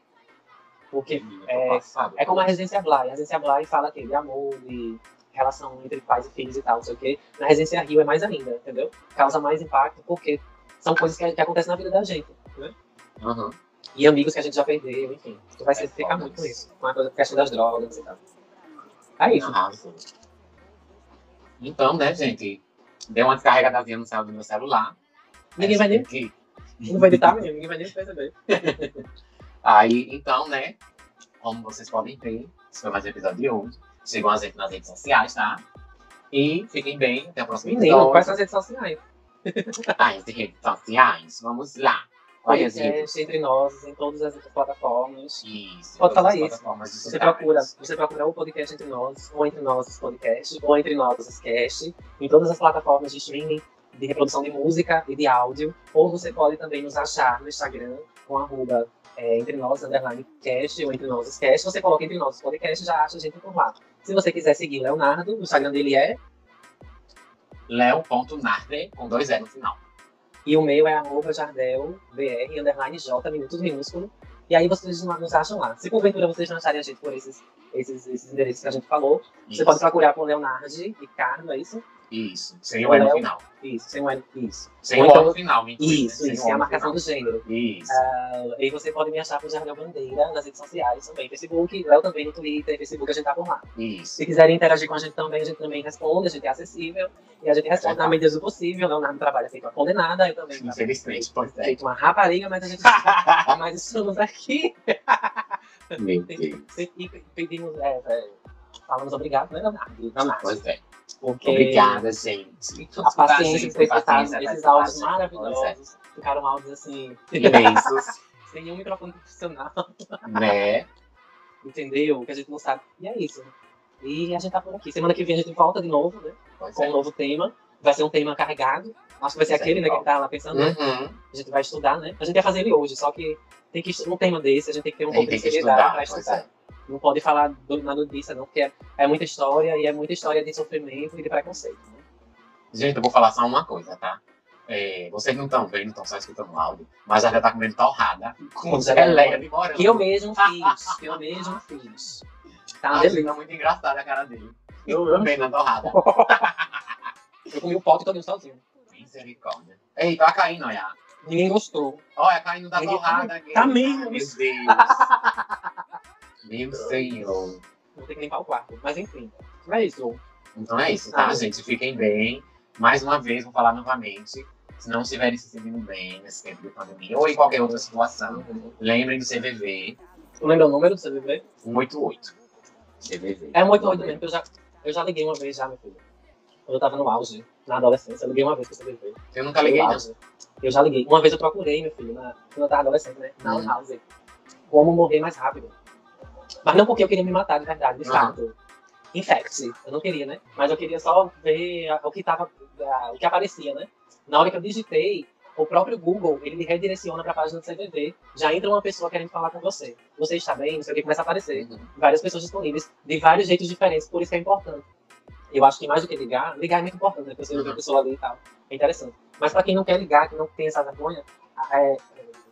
Porque É, passado. é como a Residência Bly. A Residência Bly fala que de amor, de relação entre pais e filhos e tal, não sei o quê. Na Residência Rio é mais ainda, entendeu? Causa mais impacto, porque são coisas que, que acontecem na vida da gente, né? Aham. E amigos que a gente já perdeu, enfim. Tu vai se foda muito com isso. Com a questão das drogas e tal. É isso. Arrasou. Então, né, gente? Deu uma descarregadazinha no céu do meu celular. Ninguém vai nem. Que- Não vai editar mesmo, ninguém vai nem perceber. Aí, então, né? Como vocês podem ver, esse foi mais um episódio de hoje. Sigam a gente nas redes sociais, tá? E fiquem bem. Até o próximo Menino, episódio. quais são as redes sociais? As redes sociais. Vamos lá. As redes? Podcast entre nós, em todas as plataformas. Isso. Pode falar isso. Você procura, você procura o podcast entre nós, ou entre nós os podcasts, ou entre nós os cast, em todas as plataformas de streaming, de reprodução de música e de áudio. Ou você pode também nos achar no Instagram com arroba é, entre nós, underline cast, ou entre nós cast. Você coloca entre nós os podcasts já acha a gente por lá. Se você quiser seguir o Leonardo, o Instagram dele é, Leo.narder com dois E no final. e o meu é arroba jardel, br, underline j, minutos minúsculo. E aí vocês nos acham lá. Se porventura vocês não acharem a gente por esses, esses, esses endereços que a gente falou, você Isso. pode procurar por Leonardo Ricardo, é isso? Isso. Sem o E no final. Isso, sem o L. Isso. Sem o então- final, mentira. Isso, Sem isso. É a marcação do gênero. Isso. Ah, e você pode me achar por Jardel Bandeira nas redes sociais também. Facebook, Léo também no Twitter, Facebook a gente tá por lá. Isso. Se quiserem interagir com a gente também, a gente também responde, a gente é acessível. E a gente responde na medida do possível. Leonardo trabalha feito uma condenada, eu também Infelizmente, pois é. feito uma rapariga, mas a gente. mas estamos aqui. Meu Deus. E pedimos. É, é, falamos obrigado, né, Leonardo? Leonardo. Pois é. Porque Obrigada, gente. a paciência escutado Paciência, esses áudios maravilhosos. Ficaram áudios assim, é. Imensos, sem nenhum microfone profissional, né? entendeu? Que a gente não sabe. E é isso. E a gente tá por aqui. Semana que vem a gente volta de novo, né? Pois Com um é. novo tema. Vai ser um tema carregado. Acho que vai ser é, aquele, né, que tá lá pensando, né? Uhum. A gente vai estudar, né? A gente ia fazer ele hoje, só que tem que um tema desse, a gente tem que ter um pouco de que seriedade pra estudar. é. Não pode falar do, na notícia, não, porque é, é muita história e é muita história de sofrimento e de preconceito. Né? Gente, eu vou falar só uma coisa, tá? É, vocês não estão vendo, estão só escutando o áudio, mas já já tá comendo torrada com geleia de morango. Que eu mesmo fiz, que eu mesmo fiz. Tá gente, é muito engraçada a cara dele. Eu, Eu bem na torrada. eu comi o pote todo sozinho. Misericórdia. Ei, tá caindo, olha. Ninguém gostou. Olha, caindo da Ninguém- porrada aqui. Tá mesmo. Meu Deus. Meu senhor. Vou ter que limpar o quarto. Mas enfim, é isso. Então é isso, tá, Ah. gente? Fiquem bem. Mais uma vez, vou falar novamente. Se não estiverem se sentindo bem nesse tempo de pandemia ou em qualquer outra situação, lembrem do CVV lembra o número do CVV? 188. CVV. É muito doido mesmo, que eu já, eu já liguei uma vez já, meu filho. Quando eu tava no auge, na adolescência, eu liguei uma vez pro CVV. Eu nunca liguei, não. Eu já liguei. Uma vez eu procurei, meu filho, na, quando eu tava adolescente, né? Na Hum. house. Como morrer mais rápido. Mas não porque eu queria me matar, de verdade, de fato. Infect. Eu não queria, né? Mas eu queria só ver a- o que tava, a- o que aparecia, né? Na hora que eu digitei, o próprio Google, ele me redireciona pra página do CVV. Já entra uma pessoa querendo falar com você. Você está bem? Não sei o que, começa a aparecer Uhum. várias pessoas disponíveis de vários jeitos diferentes, por isso que é importante. Eu acho que mais do que ligar, ligar é muito importante, né? Você ouvir a Uhum. pessoa ali e tal. É interessante. Mas pra quem não quer ligar, que não tem essa vergonha, é,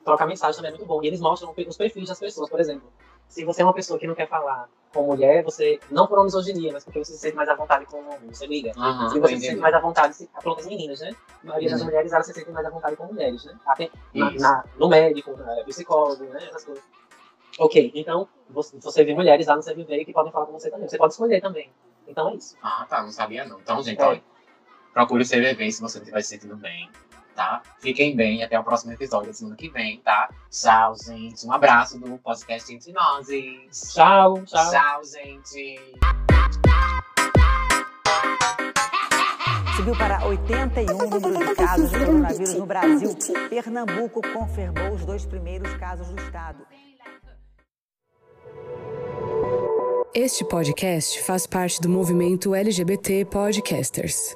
trocar mensagem também é muito bom. E eles mostram os perfis das pessoas, por exemplo. Se você é uma pessoa que não quer falar com mulher, você, não por uma misoginia, mas porque você se sente mais à vontade com homem, você liga. Aham, Se você se sente mais à vontade, se, pronto, as meninas, né? A maioria das Uhum. mulheres, elas se sentem mais à vontade com mulheres, né? Até na, Isso. na- no médico, na psicólogo, né? Essas coisas. Ok, então você, você vê mulheres lá no CVV que podem falar com você também. Você pode escolher também. Então é isso. Ah, tá, não sabia não. Então, gente, É. olha, procure o CVV se você não estiver se sentindo bem, tá? Fiquem bem, até o próximo episódio da semana que vem, tá? Tchau, gente. Um abraço do podcast Entre Nós. Tchau, tchau. Tchau, gente. Subiu para 81 o número de casos de coronavírus no Brasil. Pernambuco confirmou os dois primeiros casos do estado. Este podcast faz parte do movimento LGBT Podcasters.